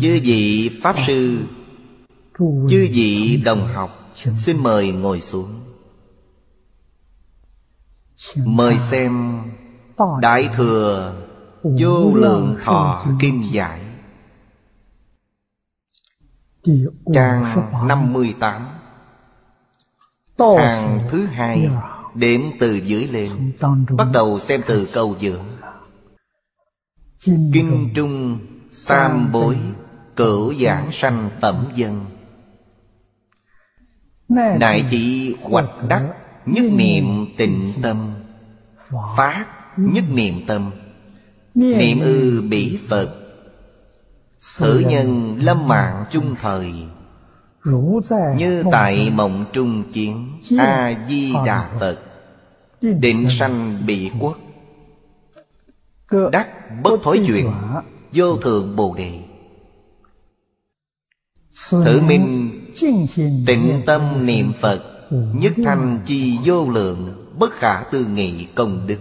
Chư vị Pháp Sư, Chư vị đồng học, Xin mời ngồi xuống. Mời xem Đại Thừa Vô Lượng Thọ Kinh Giải, Trang 58 Hàng thứ hai Đếm từ dưới lên. Bắt đầu xem từ câu giữa. Kinh Trung Tam bối Cửu giảng sanh phẩm dân. Đại chỉ hoạch đắc Nhất niệm tịnh tâm, Phát nhất niệm tâm, Niệm ư bỉ Phật. Thử nhân lâm mạng chung thời, Như tại mộng trung chiến A-di-đà Phật, Định sanh bị quốc, Đắc bất thối chuyện, Vô thượng Bồ Đề. Thử minh Tịnh tâm niệm Phật Nhất thanh chi vô lượng Bất khả tư nghị công đức.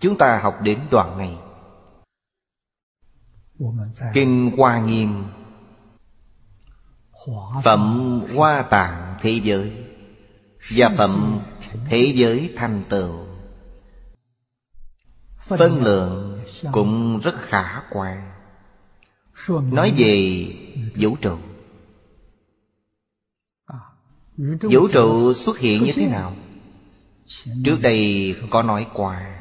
Chúng ta học đến đoạn này. Kinh Hoa Nghiêm Phẩm Hoa Tạng Thế Giới Và Phẩm Thế Giới Thanh Tựu. Phân lượng cũng rất khả quan. Nói về vũ trụ Vũ trụ xuất hiện như thế nào? Trước đây có nói qua.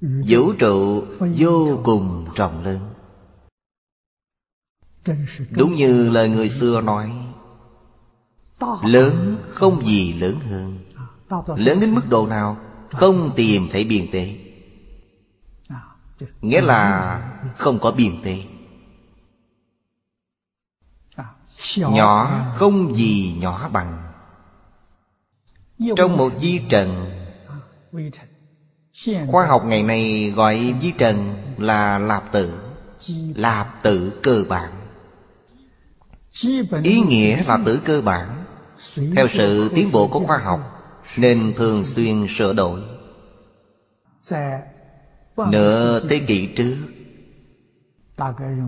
Vũ trụ vô cùng rộng lớn. Đúng như lời người xưa nói Lớn không gì lớn hơn. Lớn đến mức độ nào Không tìm thấy biên tế. Nghĩa là không có biên tế Nhỏ không gì nhỏ bằng. Trong một di trần Khoa học ngày nay gọi di trần là lạp tử Lạp tử cơ bản. Ý nghĩa lạp tử cơ bản Theo sự tiến bộ của khoa học Nên thường xuyên sửa đổi. Nửa thế kỷ trước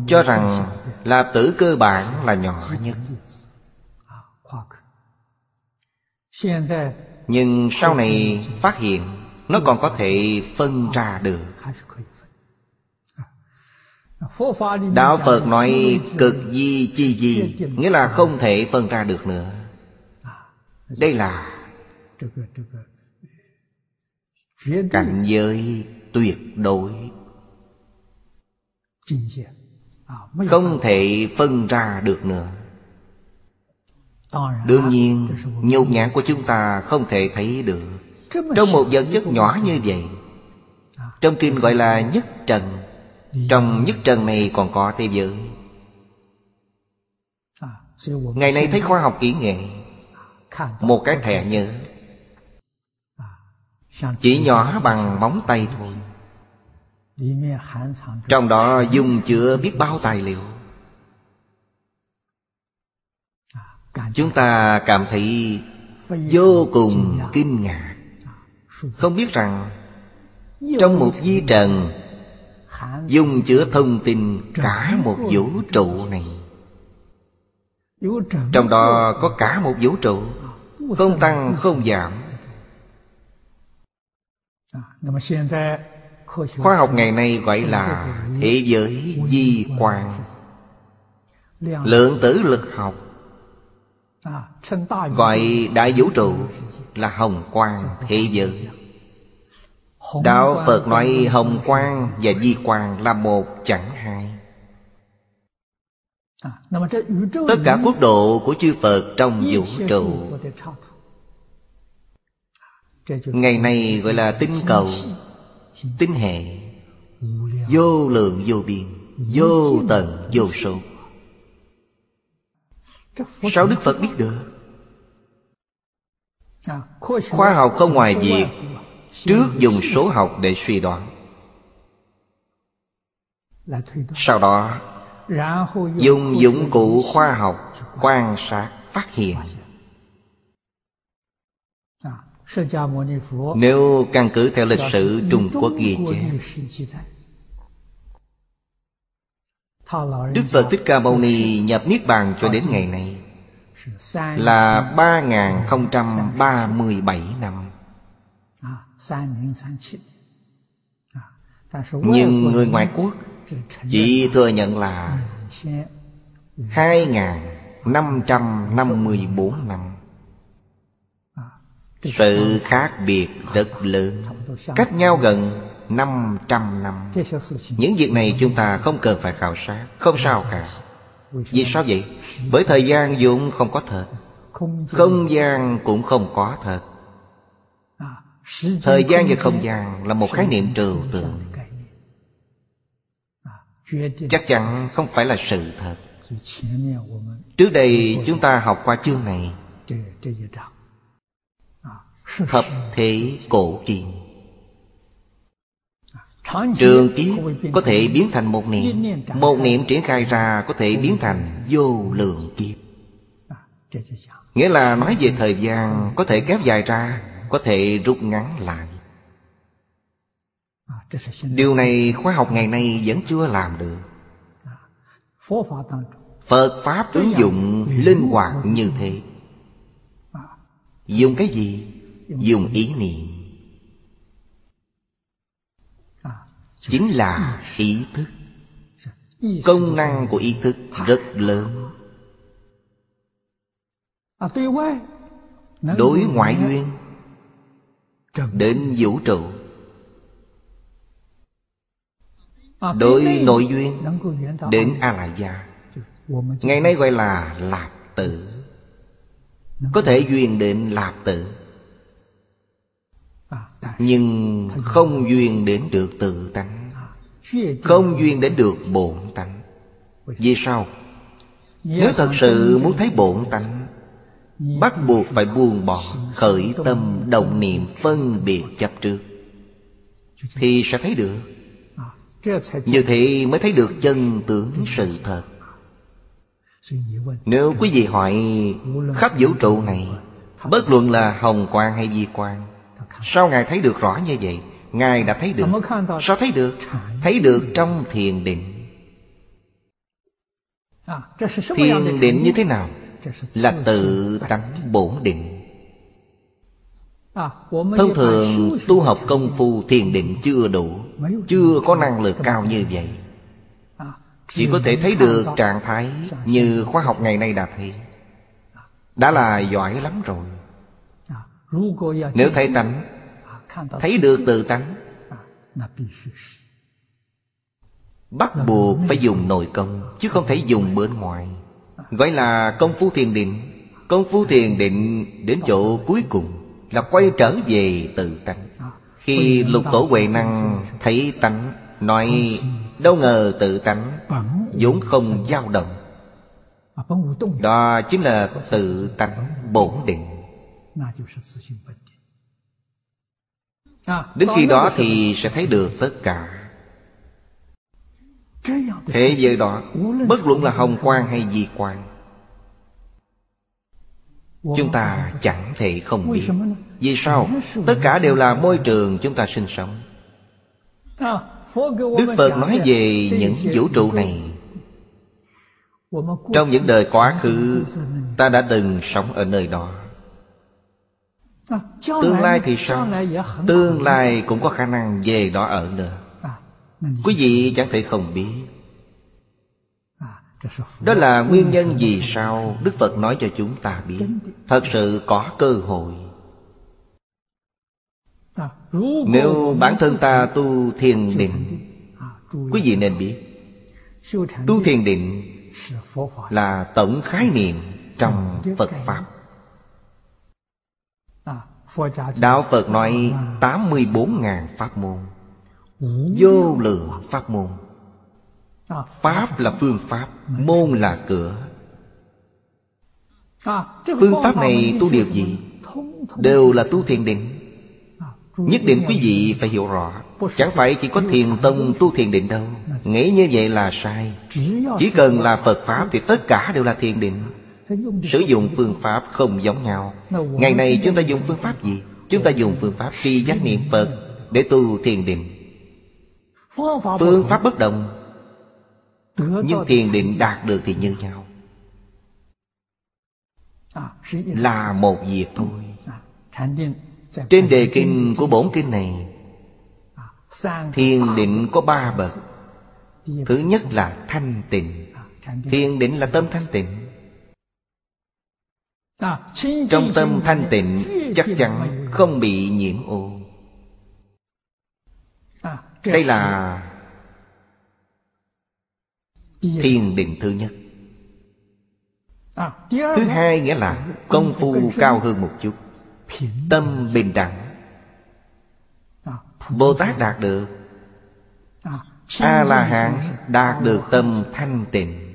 cho rằng là tử cơ bản là nhỏ nhất. Nhưng sau này phát hiện, Nó còn có thể phân ra được. Đạo Phật nói cực di chi di, Nghĩa là không thể phân ra được nữa. Đây là Cảnh giới tuyệt đối. Không thể phân ra được nữa. Đương nhiên Nhục nhãn của chúng ta không thể thấy được. Trong một vật chất nhỏ như vậy Trong kinh gọi là nhất trần Trong nhất trần này còn có thế giới. Ngày nay thấy khoa học kỹ nghệ Một cái thẻ nhớ. Chỉ nhỏ bằng móng tay thôi Trong đó dùng chứa biết bao tài liệu. Chúng ta cảm thấy vô cùng kinh ngạc. Không biết rằng Trong một di trần Dùng chứa thông tin cả một vũ trụ này. Trong đó có cả một vũ trụ Không tăng không giảm Khoa học ngày nay gọi là Thế giới di quan. Lượng tử lực học Gọi đại vũ trụ là hồng quang thế giới. Đạo Phật nói hồng quang và di quang là một chẳng hai. Tất cả quốc độ của chư Phật trong vũ trụ. Ngày nay gọi là tinh cầu. Tinh hệ Vô lượng vô biên, Vô tận, vô số. Sao Đức Phật biết được? Khoa học không ngoài việc Trước dùng số học để suy đoán. Sau đó, Dùng dụng cụ khoa học Quan sát phát hiện. Nếu căn cứ theo lịch sử Trung Quốc ghi chép. Đức Phật Thích Ca Mâu Ni nhập Niết Bàn cho đến ngày nay Là 3037 năm. Nhưng người ngoại quốc Chỉ thừa nhận là 2.554 năm sự khác biệt rất lớn. Cách nhau gần 500 năm. Những việc này chúng ta không cần phải khảo sát, Không sao cả. Vì sao vậy? Bởi thời gian dụng không có thật. Không gian cũng không có thật. Thời gian và không gian là một khái niệm trừu tượng. Chắc chắn không phải là sự thật. Trước đây chúng ta học qua chương này. Thập thể cổ kim Trường kiếp có thể biến thành một niệm. Một niệm triển khai ra có thể biến thành vô lượng kiếp. Nghĩa là nói về thời gian có thể kéo dài ra, Có thể rút ngắn lại. Điều này khoa học ngày nay vẫn chưa làm được. Phật Pháp ứng dụng linh hoạt như thế. Dùng cái gì? Dùng ý niệm. Chính là ý thức. Công năng của ý thức rất lớn. Đối ngoại duyên. Đến vũ trụ. Đối nội duyên. Đến A-la gia Ngày nay gọi là lạp tử. Có thể duyên đến lạp tử. Nhưng không duyên đến được tự tánh, Không duyên đến được bổn tánh. Vì sao? Nếu thật sự muốn thấy bổn tánh, Bắt buộc phải buông bỏ Khởi tâm đồng niệm phân biệt chấp trước Thì sẽ thấy được. Như thế mới thấy được chân tướng sự thật. Nếu quý vị hỏi khắp vũ trụ này, Bất luận là hồng quang hay di quang Sao Ngài thấy được rõ như vậy? Ngài đã thấy được. Sao thấy được? Thấy được trong thiền định. Thiền định như thế nào? Là tự tánh bổn định. Thông thường tu học công phu thiền định chưa đủ Chưa có năng lực cao như vậy. Chỉ có thể thấy được trạng thái Như khoa học ngày nay đã thấy. Đã là giỏi lắm rồi Nếu thấy tánh Thấy được tự tánh Bắt buộc phải dùng nội công Chứ không thể dùng bên ngoài Gọi là công phu thiền định Công phu thiền định đến chỗ cuối cùng Là quay trở về tự tánh Khi lục tổ huệ năng thấy tánh Nói đâu ngờ tự tánh vốn không dao động. Đó chính là tự tánh bổn định Đến khi đó thì sẽ thấy được tất cả。Thế giới đó Bất luận là hồng quang hay di quang Chúng ta chẳng thể không biết。Vì sao? Tất cả đều là môi trường chúng ta sinh sống。Đức Phật nói về những vũ trụ này。Trong những đời quá khứ Ta đã từng sống ở nơi đó Tương lai thì sao? Tương lai cũng có khả năng về đó ở nữa. Quý vị chẳng thể không biết. Đó là nguyên nhân vì sao Đức Phật nói cho chúng ta biết. Thật sự có cơ hội. Nếu bản thân ta tu thiền định Quý vị nên biết Tu thiền định Là tổng khái niệm trong Phật Pháp Đạo Phật nói 84.000 pháp môn. Vô lượng pháp môn. Pháp là phương pháp, Môn là cửa. Phương pháp này tu điều gì? Đều là tu thiền định. Nhất định quý vị phải hiểu rõ. Chẳng phải chỉ có thiền tông tu thiền định đâu. Nghĩ như vậy là sai. Chỉ cần là Phật Pháp Thì tất cả đều là thiền định. Sử dụng phương pháp không giống nhau. Ngày nay chúng ta dùng phương pháp gì? Chúng ta dùng phương pháp tri giác niệm Phật Để tu thiền định. Phương pháp bất đồng Nhưng thiền định đạt được thì như nhau. Là một việc thôi. Trên đề kinh của bổn kinh này, Thiền định có ba bậc. Thứ nhất là thanh tịnh. Thiền định là tâm thanh tịnh. Trong tâm thanh tịnh Chắc chắn không bị nhiễm ô. Đây là Thiền định thứ nhất. Thứ hai nghĩa là Công phu cao hơn một chút. Tâm bình đẳng. Bồ Tát đạt được. A-la-hán đạt được tâm thanh tịnh.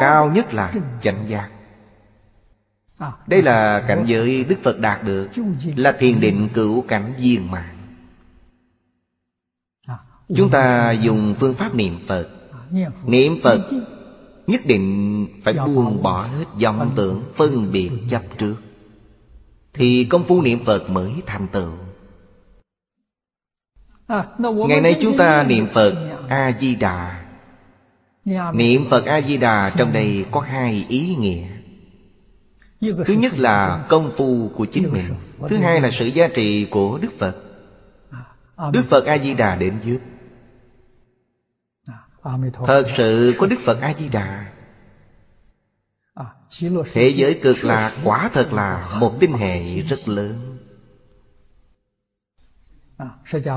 Cao nhất là chánh giác Đây là cảnh giới Đức Phật đạt được Là thiền định cửu cảnh viên mạng Chúng ta dùng phương pháp niệm Phật. Niệm Phật Nhất định phải buông bỏ hết vọng tưởng Phân biệt chấp trước. Thì công phu niệm Phật mới thành tựu. Ngày nay chúng ta niệm Phật A-di-đà Niệm Phật A-di-đà trong đây có hai ý nghĩa Thứ nhất là công phu của chính mình. Thứ hai là sự giá trị của Đức Phật. Đức Phật A-di-đà đến giúp Thật sự có Đức Phật A-di-đà. Thế giới cực lạc quả thật là một tinh hệ rất lớn.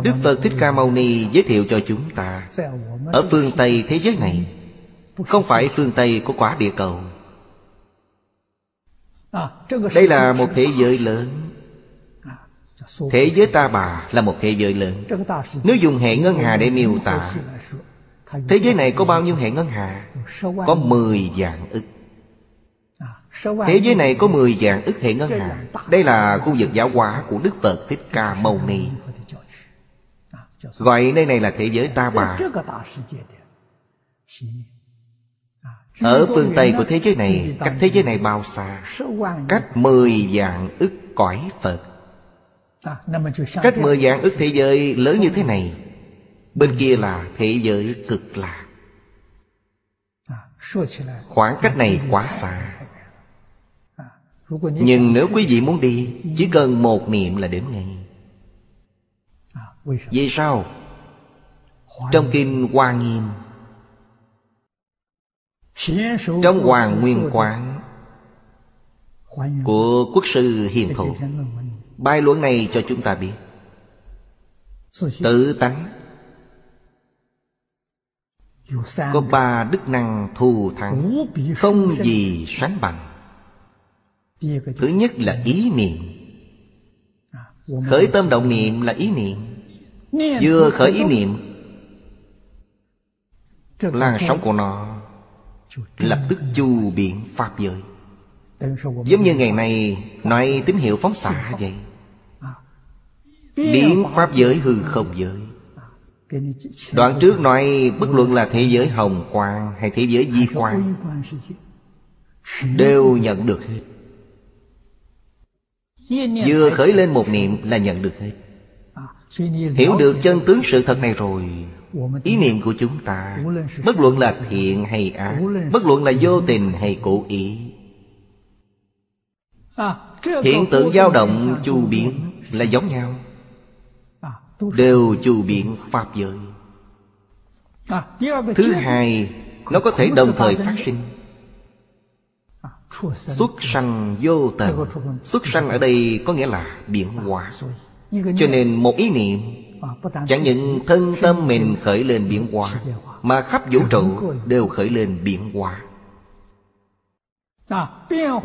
Đức Phật Thích Ca Mâu Ni giới thiệu cho chúng ta, Ở phương Tây thế giới này, Không phải phương Tây của quả địa cầu. Đây là một thế giới lớn. Thế giới ta bà là một thế giới lớn. Nếu dùng hệ ngân hà để miêu tả Thế giới này có bao nhiêu hệ ngân hà? Có 10 dạng ức. Thế giới này có 10 dạng ức hệ ngân hà. Đây là khu vực giáo hóa của Đức Phật Thích Ca Mâu Ni. Gọi nơi này là thế giới ta bà ở phương Tây của thế giới này, Cách thế giới này bao xa? Cách mười dạng ức cõi Phật. Cách mười dạng ức thế giới lớn như thế này, Bên kia là thế giới cực lạc. Khoảng cách này quá xa. Nhưng nếu quý vị muốn đi, Chỉ cần một niệm là đến ngay. Vì sao? Trong Kinh Hoa Nghiêm trong Hoàng Nguyên Quán Của Quốc sư Hiền Thụ, Bài luận này cho chúng ta biết. Tự tánh Có ba đức năng thù thắng, Không gì sánh bằng. Thứ nhất là ý niệm. Khởi tâm động niệm là ý niệm. Vừa khởi ý niệm, Làn sóng của nó Lập tức chu biện Pháp giới. Giống như ngày nay, Nói tín hiệu phóng xạ vậy. Biến Pháp giới hư không giới. Đoạn trước nói Bất luận là thế giới hồng quang Hay thế giới di quang Đều nhận được hết. Vừa khởi lên một niệm là nhận được hết. Hiểu được chân tướng sự thật này rồi Ý niệm của chúng ta, Bất luận là thiện hay ác, Bất luận là vô tình hay cố ý. Hiện tượng dao động chu biến là giống nhau, Đều chu biến Pháp giới. Thứ hai, Nó có thể đồng thời phát sinh. Xuất sanh vô tận. Xuất sanh ở đây có nghĩa là biến hóa. Cho nên một ý niệm Chẳng những thân tâm mình khởi lên biến hóa Mà khắp vũ trụ đều khởi lên biến hóa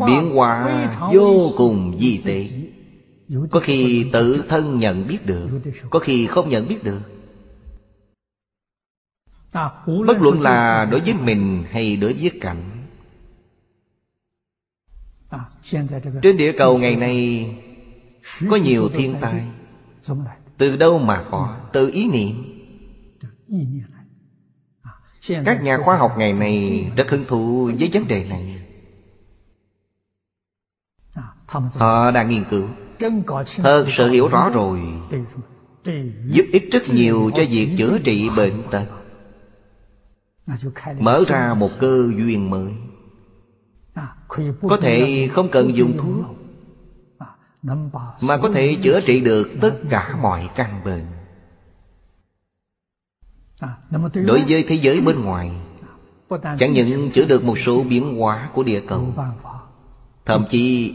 Biến hóa vô cùng di tế. Có khi tự thân nhận biết được, Có khi không nhận biết được. Bất luận là đối với mình hay đối với cảnh. Trên địa cầu ngày nay, có nhiều thiên tai. Từ đâu mà có Từ ý niệm? Các nhà khoa học ngày nay Rất hứng thú với vấn đề này. Họ đang nghiên cứu Thật sự hiểu rõ rồi, Giúp ích rất nhiều cho việc chữa trị bệnh tật. Mở ra một cơ duyên mới. Có thể không cần dùng thuốc mà có thể chữa trị được tất cả mọi căn bệnh. Đối với thế giới bên ngoài, Chẳng những chữa được một số biến hóa của địa cầu, Thậm chí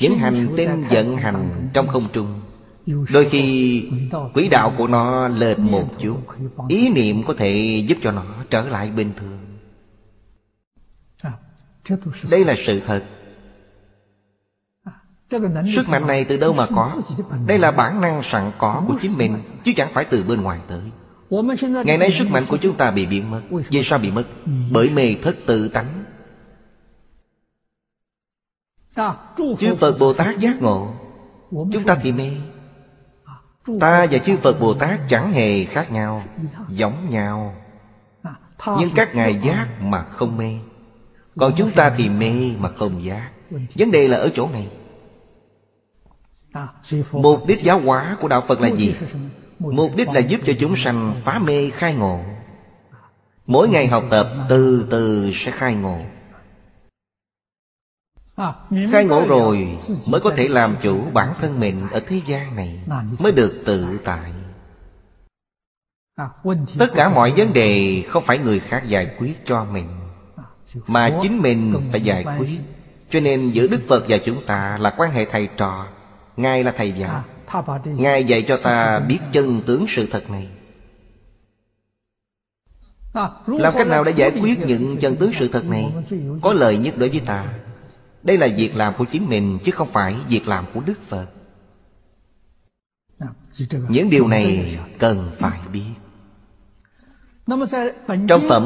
những hành tinh vận hành trong không trung, Đôi khi quỹ đạo của nó lệch một chút, Ý niệm có thể giúp cho nó trở lại bình thường. Đây là sự thật. Sức mạnh này từ đâu mà có? Đây là bản năng sẵn có của chính mình, Chứ chẳng phải từ bên ngoài tới. Ngày nay sức mạnh của chúng ta bị biến mất. Vì sao bị mất? Bởi mê thất tự tánh. Chư Phật Bồ Tát giác ngộ. Chúng ta thì mê. Ta và chư Phật Bồ Tát chẳng hề khác nhau, Giống nhau. Nhưng các ngài giác mà không mê. Còn chúng ta thì mê mà không giác. Vấn đề là ở chỗ này. Mục đích giáo hóa của Đạo Phật là gì? Mục đích là giúp cho chúng sanh phá mê khai ngộ. Mỗi ngày học tập từ từ sẽ khai ngộ. Khai ngộ rồi mới có thể làm chủ bản thân mình ở thế gian này Mới được tự tại. Tất cả mọi vấn đề không phải người khác giải quyết cho mình Mà chính mình phải giải quyết. Cho nên giữa Đức Phật và chúng ta là quan hệ thầy trò Ngài là thầy giáo Ngài dạy cho ta biết chân tướng sự thật này. Làm cách nào để giải quyết những chân tướng sự thật này? Có lợi nhất đối với ta. Đây là việc làm của chính mình Chứ không phải việc làm của Đức Phật. Những điều này cần phải biết. Trong phẩm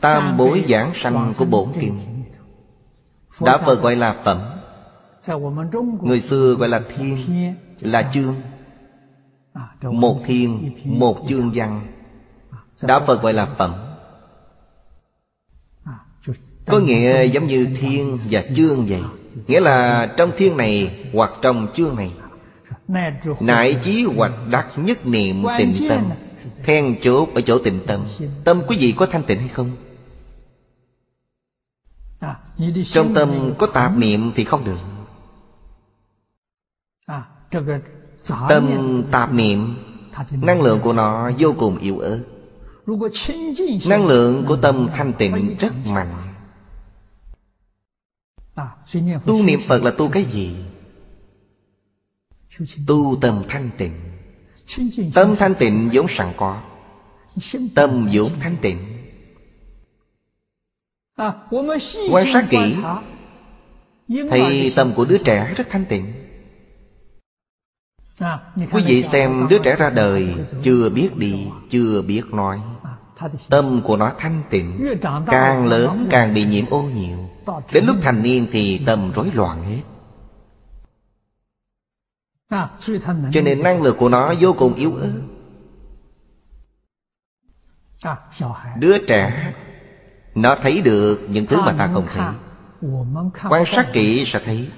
Tam bối giảng sanh của bổn kinh Đã Phật gọi là phẩm Người xưa gọi là thiên Là chương. Một thiên Một chương văn. Đạo Phật gọi là phẩm. Có nghĩa giống như thiên và chương vậy. Nghĩa là trong thiên này Hoặc trong chương này. Nại chí hoặc đắc nhất niệm tịnh tâm. Then chốt ở chỗ tịnh tâm. Tâm quý vị có thanh tịnh hay không? Trong tâm có tạp niệm thì không được Tâm tạp niệm Năng lượng của nó vô cùng yếu ớt. Năng lượng của tâm thanh tịnh rất mạnh. Tu niệm Phật là tu cái gì? Tu tâm thanh tịnh. Tâm thanh tịnh vốn sẵn có. Tâm vốn thanh tịnh. Quan sát kỹ Thì tâm của đứa trẻ rất thanh tịnh Quý vị xem đứa trẻ ra đời Chưa biết đi Chưa biết nói. Tâm của nó thanh tịnh Càng lớn càng bị nhiễm ô nhiều Đến lúc thành niên thì tâm rối loạn hết. Cho nên năng lực của nó vô cùng yếu ớt. Đứa trẻ Nó thấy được những thứ mà ta không thấy. Quan sát kỹ sẽ thấy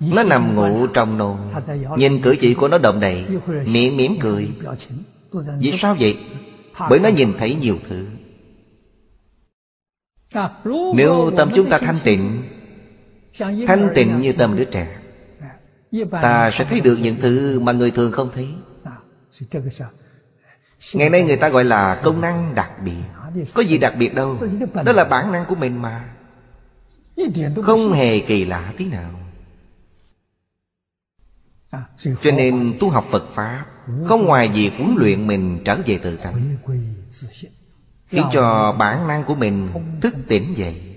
Nó nằm ngủ trong nôn Nhìn cử chỉ của nó động đậy Miệng mỉm cười. Vì sao vậy? Bởi nó nhìn thấy nhiều thứ. Nếu tâm chúng ta thanh tịnh Thanh tịnh như tâm đứa trẻ Ta sẽ thấy được những thứ mà người thường không thấy. Ngày nay người ta gọi là công năng đặc biệt. Có gì đặc biệt đâu? Đó là bản năng của mình mà. Không hề kỳ lạ tí nào cho nên tu học Phật Pháp, Không ngoài việc huấn luyện mình trở về tự tánh. Khiến cho bản năng của mình thức tỉnh dậy,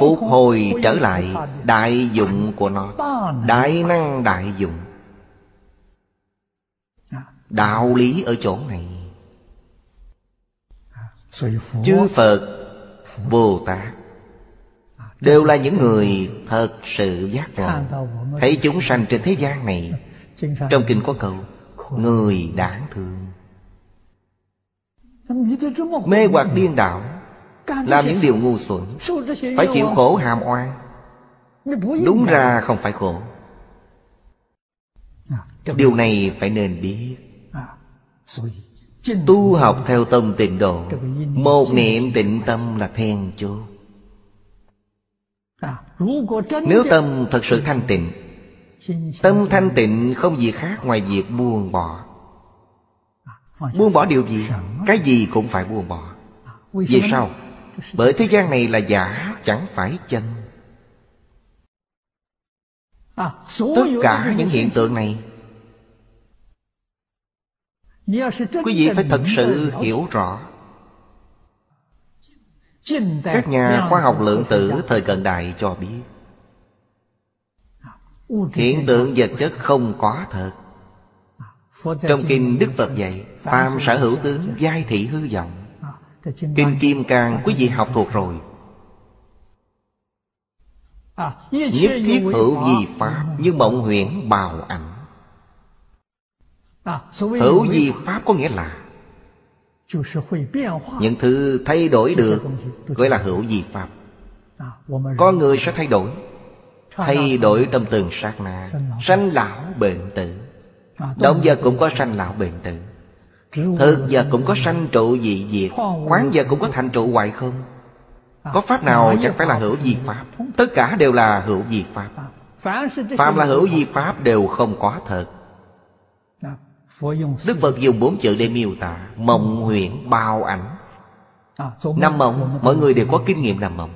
Phục hồi trở lại đại dụng của nó, Đại năng đại dụng. Đạo lý ở chỗ này. Chư Phật, Bồ Tát Đều là những người thật sự giác ngộ. Thấy chúng sanh trên thế gian này Trong kinh có câu Người đáng thương. Mê hoặc điên đảo Làm những điều ngu xuẩn Phải chịu khổ hàm oan. Đúng ra không phải khổ. Điều này phải nên biết. Tu học theo tâm tịnh độ Một niệm tịnh tâm là then chốt Nếu tâm thật sự thanh tịnh Tâm thanh tịnh không gì khác ngoài việc buông bỏ Buông bỏ điều gì? Cái gì cũng phải buông bỏ Vì sao? Bởi thế gian này là giả Chẳng phải chân Tất cả những hiện tượng này Quý vị phải thật sự hiểu rõ Các nhà khoa học lượng tử thời cận đại cho biết. Hiện tượng vật chất không có thật. Trong kinh Đức Phật dạy Phàm sở hữu tướng giai thị hư vọng. Kinh Kim Cang quý vị học thuộc rồi. Nhất thiết hữu gì Pháp Như mộng huyễn bào ảnh. Hữu di Pháp có nghĩa là Những thứ thay đổi được Gọi là hữu di Pháp. Con người sẽ thay đổi Thay đổi tâm từng sát na. Sanh lão bệnh tử. Động vật cũng có sanh lão bệnh tử. Thực vật cũng có sanh trụ dị diệt Khoáng vật cũng có thành trụ hoại không? Có pháp nào chẳng phải là hữu di Pháp? Tất cả đều là hữu di Pháp. Phạm là hữu di Pháp đều không có thật Đức Phật dùng bốn chữ để miêu tả Mộng huyễn bao ảnh. Nằm mộng Mọi người đều có kinh nghiệm nằm mộng.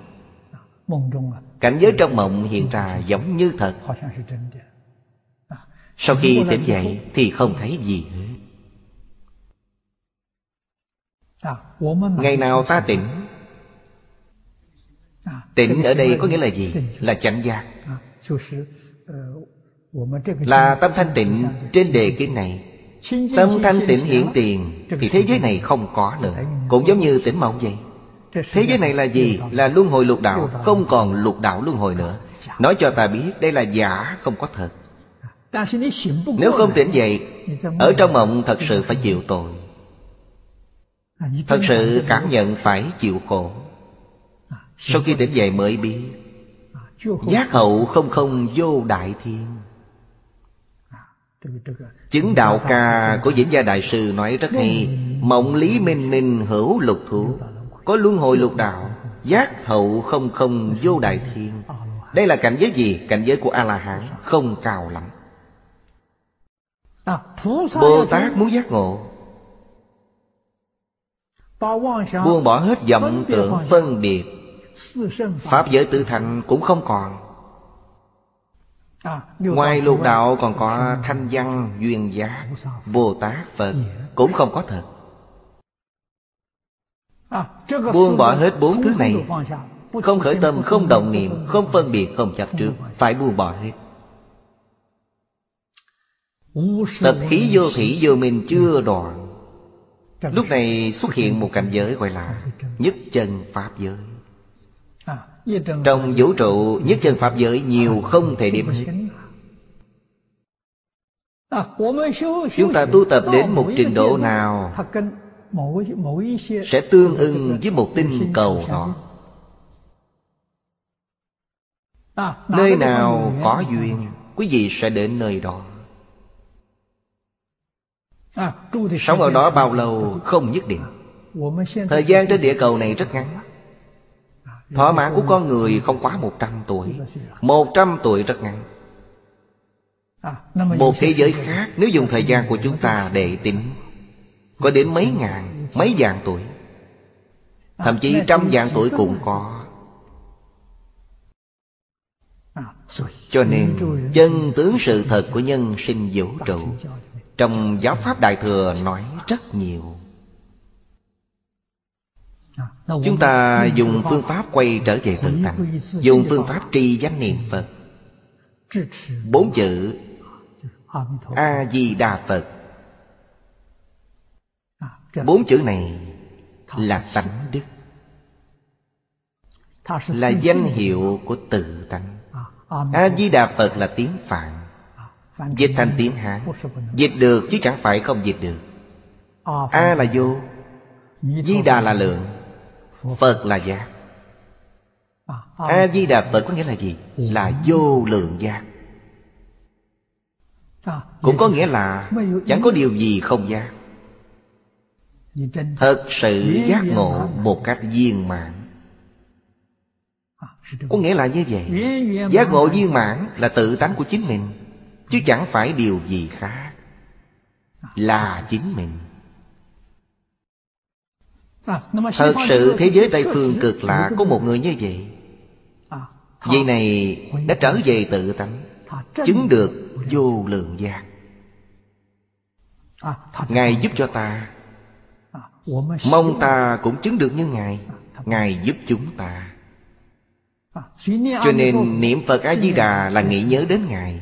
Cảnh giới trong mộng hiện ra giống như thật. Sau khi tỉnh dậy Thì không thấy gì hết. Ngày nào ta tỉnh? Tỉnh ở đây có nghĩa là gì? Là chánh giác. Là tâm thanh tịnh Trên đề kinh này Tâm thanh tịnh hiện tiền Thì thế giới này không có nữa. Cũng giống như tỉnh mộng vậy. Thế giới này là gì? Là luân hồi lục đạo, Không còn lục đạo luân hồi nữa. Nói cho ta biết, đây là giả, không có thật. Nếu không tỉnh dậy, Ở trong mộng thật sự phải chịu tội. Thật sự cảm nhận phải chịu khổ. Sau khi tỉnh dậy mới biết, Giác hậu không không vô đại thiên. Chứng đạo ca của Diễn Gia Đại Sư nói rất hay. Mộng lý minh minh, hữu lục thủ Có luân hồi lục đạo, Giác hậu không không, vô đại thiên. Đây là cảnh giới gì? Cảnh giới của A-la-hán, Không cao lắm. Bồ Tát muốn giác ngộ. Buông bỏ hết vọng tưởng phân biệt. Pháp giới tự thành cũng không còn. Ngoài lục đạo còn có thanh văn, duyên giác Bồ Tát, Phật cũng không có thật. Buông bỏ hết bốn thứ này. Không khởi tâm, không động niệm Không phân biệt, không chấp trước Phải buông bỏ hết. Tập khí vô thủy vô minh chưa đoạn. Lúc này xuất hiện một cảnh giới gọi là Nhất chân Pháp giới trong vũ trụ Nhất chân Pháp giới, nhiều không thể điểm hết Chúng ta tu tập đến một trình độ nào Sẽ tương ưng với một tinh cầu đó? Nơi nào có duyên, Quý vị sẽ đến nơi đó. Sống ở đó bao lâu không nhất định. Thời gian trên địa cầu này rất ngắn. Thọ mạng của con người không quá 100 tuổi. 100 tuổi rất ngắn. Một thế giới khác, Nếu dùng thời gian của chúng ta để tính, Có đến mấy ngàn, Mấy vạn tuổi. Thậm chí trăm vạn tuổi cũng có. Cho nên, Chân tướng sự thật của nhân sinh vũ trụ, trong giáo pháp Đại Thừa nói rất nhiều. Chúng ta dùng phương pháp quay trở về tự tánh Dùng phương pháp tri danh niệm Phật. Bốn chữ A-di-đà Phật. Bốn chữ này là tánh đức, Là danh hiệu của tự tánh. A-di-đà Phật là tiếng Phạn, Dịch thành tiếng Hán. Dịch được chứ chẳng phải không dịch được. A là vô, Di Đà là lượng. Phật là giác. A Di Đà Phật có nghĩa là gì? Là vô lượng giác. Cũng có nghĩa là Chẳng có điều gì không giác. Thật sự giác ngộ một cách viên mãn. Có nghĩa là như vậy. Giác ngộ viên mãn là tự tánh của chính mình, Chứ chẳng phải điều gì khác. Là chính mình. Thật sự thế giới Tây Phương cực lạ Có một người như vậy. Vị này đã trở về tự tánh Chứng được vô lượng giác. Ngài giúp cho ta. Mong ta cũng chứng được như Ngài. Ngài giúp chúng ta. Cho nên niệm Phật A-di-đà là nghĩ nhớ đến Ngài.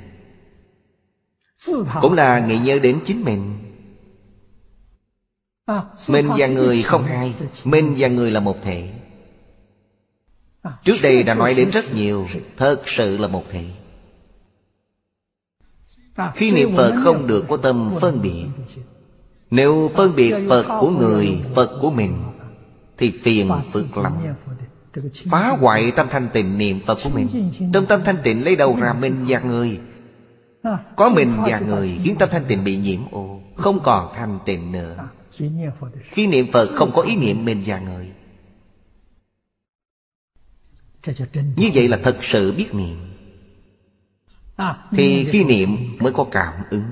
Cũng là nghĩ nhớ đến chính mình Mình và người không hai Mình và người là một thể. Trước đây đã nói đến rất nhiều Thật sự là một thể. Khi niệm Phật không được có tâm phân biệt. Nếu phân biệt Phật của người Phật của mình Thì phiền phức lắm. Phá hoại tâm thanh tịnh niệm Phật của mình. Trong tâm thanh tịnh lấy đầu ra mình và người? Có mình và người khiến tâm thanh tịnh bị nhiễm ô Không còn thanh tịnh nữa Khi niệm Phật không có ý niệm mình và người. Như vậy là thật sự biết niệm. Thì khi niệm mới có cảm ứng.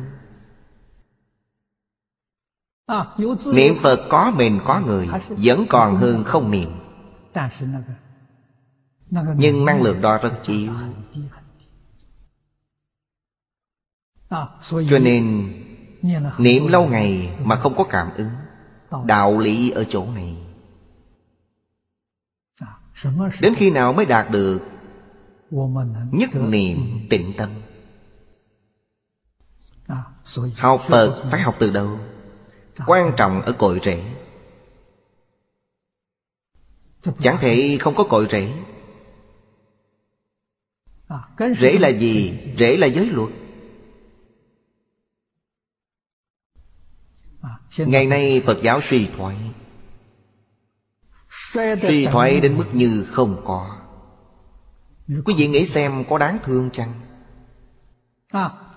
Niệm Phật có mình có người Vẫn còn hơn không niệm. Nhưng năng lượng đó rất yếu. Cho nên Niệm lâu ngày mà không có cảm ứng. Đạo lý ở chỗ này. Đến khi nào mới đạt được Nhất niệm tịnh tâm? Học Phật phải học từ đâu? Quan trọng ở cội rễ. Chẳng thể không có cội rễ. Rễ là gì? Rễ là giới luật. Ngày nay Phật giáo suy thoái. Suy thoái đến mức như không có. Quý vị nghĩ xem có đáng thương chăng?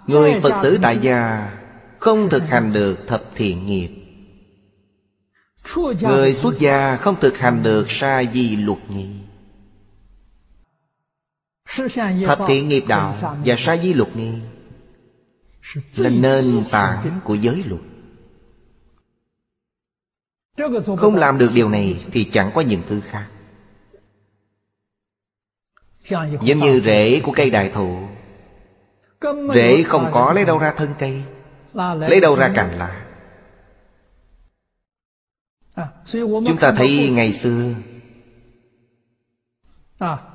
Người Phật tử tại gia Không thực hành được thập thiện nghiệp. Người xuất gia không thực hành được sa di luật nghi Thập thiện nghiệp đạo và sa di luật nghi Là nền tảng của giới luật không làm được điều này Thì chẳng có những thứ khác. Giống như rễ của cây đại thụ. Rễ không có lấy đâu ra thân cây, Lấy đâu ra cành lá. Chúng ta thấy ngày xưa,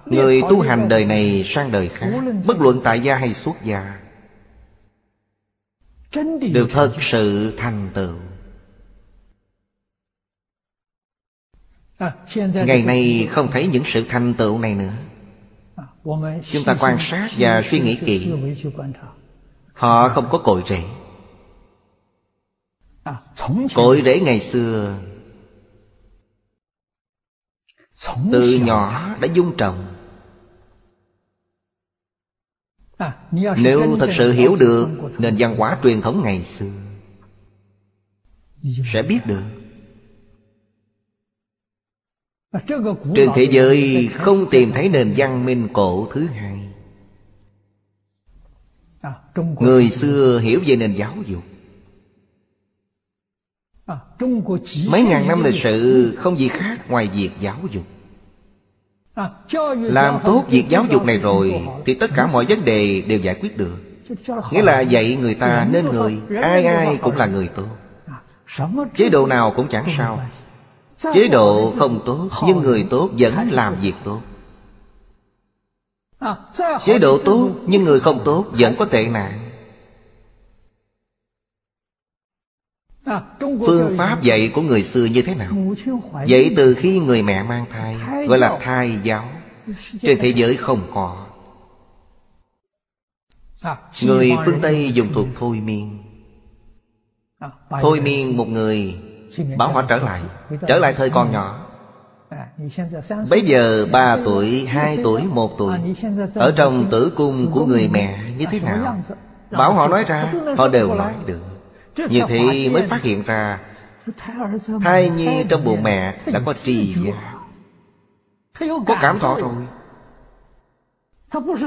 Người tu hành đời này sang đời khác, Bất luận tại gia hay xuất gia, Được thật sự thành tựu. Ngày nay không thấy những sự thành tựu này nữa. Chúng ta quan sát và suy nghĩ kỹ. Họ không có cội rễ. Cội rễ ngày xưa. Từ nhỏ đã dung trồng Nếu thật sự hiểu được Nền văn hóa truyền thống ngày xưa Sẽ biết được trên thế giới không tìm thấy nền văn minh cổ thứ hai. Người xưa hiểu về nền giáo dục. Mấy ngàn năm lịch sử không gì khác ngoài việc giáo dục. Làm tốt việc giáo dục này rồi Thì tất cả mọi vấn đề đều giải quyết được. Nghĩa là dạy người ta nên người, Ai ai cũng là người tốt. Chế độ nào cũng chẳng sao. Chế độ không tốt Nhưng người tốt vẫn làm việc tốt. Chế độ tốt Nhưng người không tốt vẫn có tệ nạn. Phương pháp dạy của người xưa như thế nào? Dạy từ khi người mẹ mang thai Gọi là thai giáo. Trên thế giới không có. Người phương Tây dùng thuật thôi miên. Thôi miên một người Bảo họ trở lại. Trở lại thời còn nhỏ. Bây giờ ba tuổi, hai tuổi, một tuổi. Ở trong tử cung của người mẹ như thế nào? Bảo họ nói ra Họ đều nói được. Như thế mới phát hiện ra Thai nhi trong bụng mẹ đã có trì giác Có cảm thọ rồi.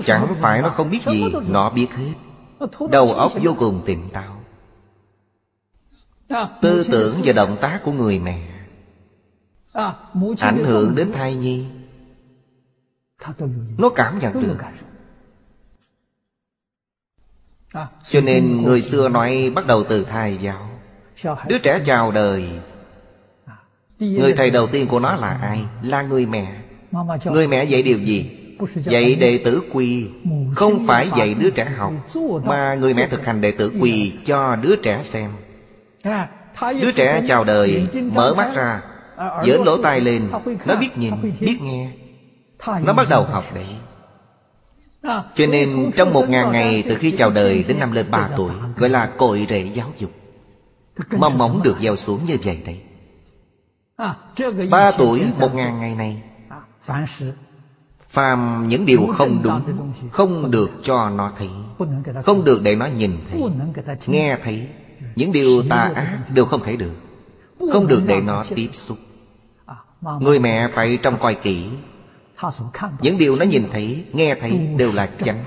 Chẳng phải nó không biết gì Nó biết hết. Đầu óc vô cùng tỉnh táo. Tư tưởng và động tác của người mẹ. Ảnh hưởng đến thai nhi. Nó cảm nhận được Cho nên người xưa nói bắt đầu từ thai giáo. Đứa trẻ chào đời. Người thầy đầu tiên của nó là ai? Là người mẹ. Người mẹ dạy điều gì? Dạy đệ tử quy. Không phải dạy đứa trẻ học Mà người mẹ thực hành đệ tử quy cho đứa trẻ xem Đứa trẻ chào đời Mở mắt ra Giỡn lỗ tai lên Nó biết nhìn, biết nghe. Nó bắt đầu học đấy Cho nên trong một ngàn ngày Từ khi chào đời đến năm lên ba tuổi Gọi là cội rễ giáo dục Mong móng được gieo xuống như vậy đấy. Ba tuổi một ngàn ngày này Phàm những điều không đúng Không được cho nó thấy Không được để nó nhìn thấy Nghe thấy. Những điều tà ác đều không thể được. Không được để nó tiếp xúc. Người mẹ phải trông coi kỹ. Những điều nó nhìn thấy, Nghe thấy đều là chánh.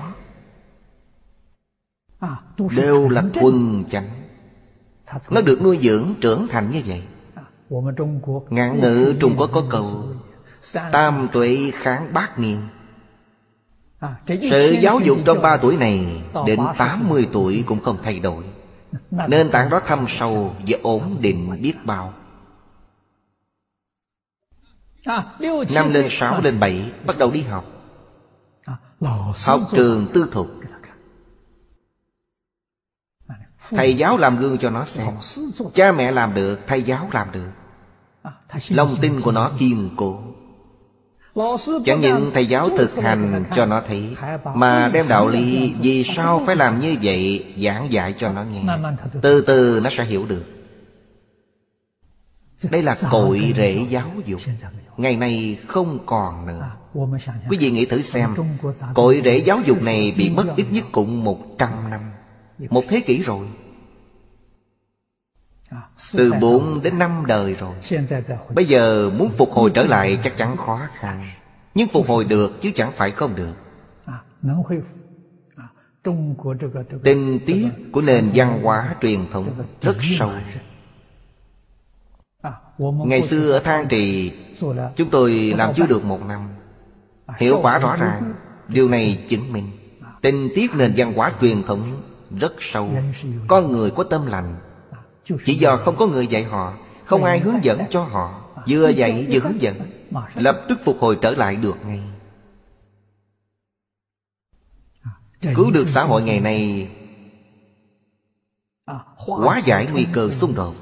Đều là quân chánh. Nó được nuôi dưỡng, trưởng thành như vậy. Ngạn ngữ Trung Quốc có câu, Tam tuệ kháng bát niên. Sự giáo dục trong ba tuổi này, Đến 80 tuổi cũng không thay đổi. Nền tảng đó thâm sâu và ổn định biết bao. Năm lên sáu lên bảy Bắt đầu đi học. Học trường tư thục. Thầy giáo làm gương cho nó xem. Cha mẹ làm được Thầy giáo làm được. Lòng tin của nó kiên cố Chẳng những thầy giáo thực hành cho nó thấy, Mà đem đạo lý Vì sao phải làm như vậy, Giảng dạy cho nó nghe. Từ từ nó sẽ hiểu được. Đây là cội rễ giáo dục. Ngày nay không còn nữa. Quý vị nghĩ thử xem, Cội rễ giáo dục này bị mất ít nhất cũng một trăm năm. Một thế kỷ rồi từ 4 đến 5 đời rồi. Bây giờ muốn phục hồi trở lại chắc chắn khó khăn. Nhưng phục hồi được chứ chẳng phải không được. Tình tiết của nền văn hóa truyền thống rất sâu. Ngày xưa ở Thang Trì Chúng tôi làm chưa được một năm. Hiệu quả rõ ràng. Điều này chứng minh Tình tiết nền văn hóa truyền thống rất sâu. Con người có tâm lành chỉ do không có người dạy họ, Không ai hướng dẫn cho họ. Vừa dạy, vừa hướng dẫn, Lập tức phục hồi trở lại được ngay. Cứu được xã hội ngày nay Hóa giải nguy cơ xung đột.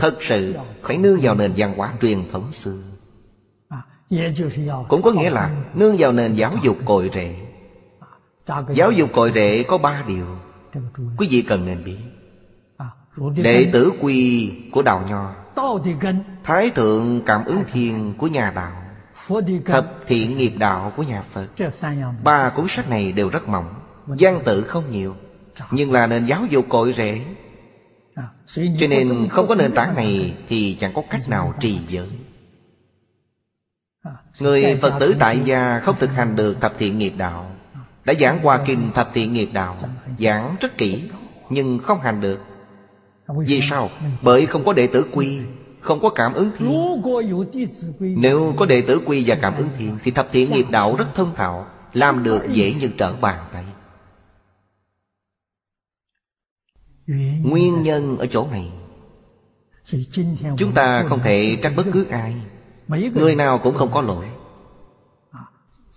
Thật sự phải nương vào nền văn hóa truyền thống xưa. Cũng có nghĩa là nương vào nền giáo dục cội rễ. Giáo dục cội rễ có ba điều. Quý vị cần nên biết Đệ tử quy của Đạo Nho Thái thượng cảm ứng thiên của nhà Đạo Thập thiện nghiệp đạo của nhà Phật. Ba cuốn sách này đều rất mỏng Văn tự không nhiều Nhưng là nền giáo dục cội rễ. Cho nên không có nền tảng này Thì chẳng có cách nào trì giới. Người Phật tử tại gia không thực hành được thập thiện nghiệp đạo đã giảng qua kinh thập thiện nghiệp đạo, Giảng rất kỹ, Nhưng không hành được. Vì sao? Bởi không có đệ tử quy, Không có cảm ứng thiên Nếu có đệ tử quy và cảm ứng thiên Thì thập thiện nghiệp đạo rất thông thạo, Làm được dễ như trở bàn tay. Nguyên nhân ở chỗ này, Chúng ta không thể trách bất cứ ai. Người nào cũng không có lỗi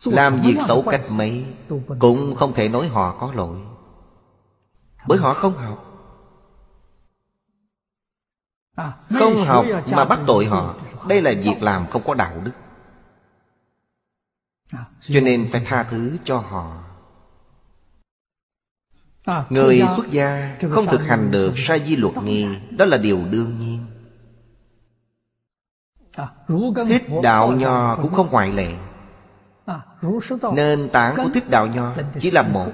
làm việc xấu cách mấy Cũng không thể nói họ có lỗi. Bởi họ không học. Không học mà bắt tội họ. Đây là việc làm không có đạo đức. Cho nên phải tha thứ cho họ. Người xuất gia không thực hành được sa di luật nghi Đó là điều đương nhiên. Thích đạo nho cũng không ngoại lệ Nền tảng của thích đạo nho chỉ là một.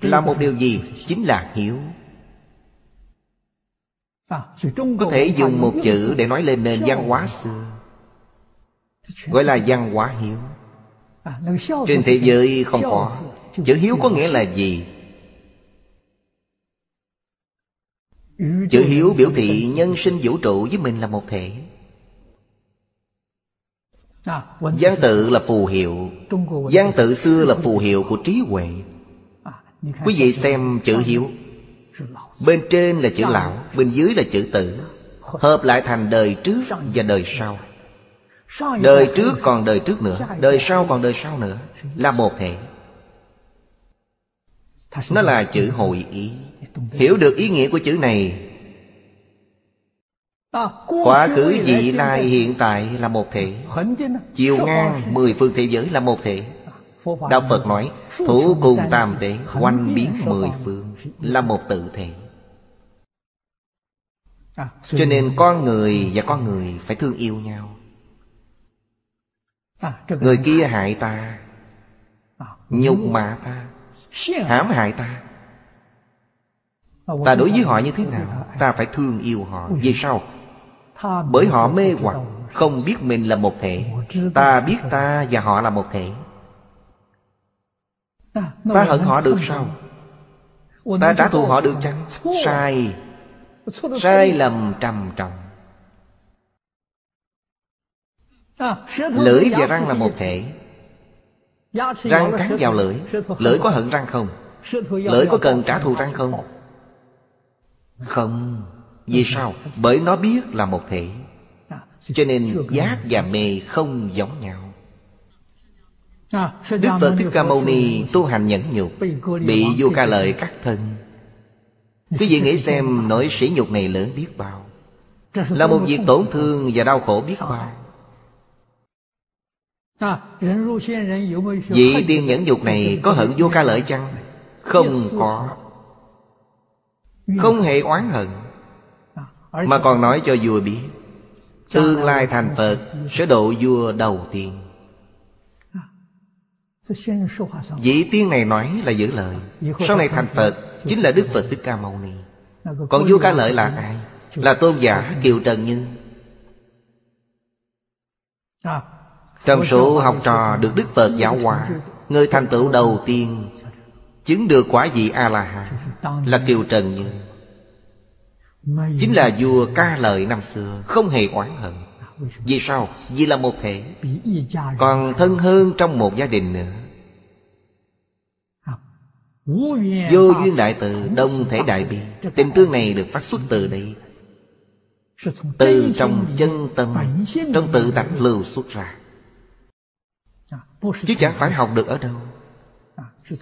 Là một điều gì? Chính là hiếu Có thể dùng một chữ để nói lên nền văn hóa xưa. Gọi là văn hóa hiếu Trên thế giới không có. Chữ hiếu có nghĩa là gì? Chữ hiếu biểu thị nhân sinh vũ trụ với mình là một thể Giang tự là phù hiệu. Giang tự xưa là phù hiệu của trí huệ. Quý vị xem chữ hiếu. Bên trên là chữ lão Bên dưới là chữ tử. Hợp lại thành đời trước và đời sau. Đời trước còn đời trước nữa. Đời sau còn đời sau nữa. Là một thể Nó là chữ hội ý. Hiểu được ý nghĩa của chữ này Quá khứ vị lai hiện tại là một thể. Chiều ngang mười phương thế giới là một thể. Đạo Phật nói Thủ cùng tam tế Quanh biến mười phương Là một tự thể. Cho nên con người và con người Phải thương yêu nhau. Người kia hại ta Nhục mạ ta hãm hại ta. Ta đối với họ như thế nào? Ta phải thương yêu họ. Vì sao Bởi họ mê hoặc Không biết mình là một thể. Ta biết ta và họ là một thể. Ta hận họ được sao? Ta trả thù họ được chăng Sai. Sai lầm trầm trọng. Lưỡi và răng là một thể. Răng cắn vào lưỡi. Lưỡi có hận răng không? Lưỡi có cần trả thù răng không? Không vì sao? Bởi nó biết là một thể. Cho nên giác và mê không giống nhau. Đức Phật Thích Ca Mâu Ni tu hành nhẫn nhục, Bị vô ca lợi cắt thân. Quý vị nghĩ xem, nỗi sỉ nhục này lớn biết bao. Là một việc tổn thương và đau khổ biết bao. Vị tiên nhẫn dục này có hận vô ca lợi chăng? Không có. Không hề oán hận. Mà còn nói cho vua biết Tương lai thành Phật Sẽ độ vua đầu tiên. Vị tiên này nói là giữ lời. Sau này thành Phật Chính là Đức Phật. Thích Ca Mâu Ni. Còn vua ca lợi là ai? Là tôn giả Kiều Trần Như. Trong số học trò được Đức Phật giáo hóa Người thành tựu đầu tiên Chứng được quả vị A-la-hán Là Kiều Trần Như Chính là vua ca lợi năm xưa, Không hề oán hận. Vì sao? Vì là một thể. Còn thân hơn trong một gia đình nữa. Vô duyên đại từ, Đông thể đại bi. Tình thương này được phát xuất từ đây. Từ trong chân tâm, Trong tự tánh lưu xuất ra. Chứ chẳng phải học được ở đâu.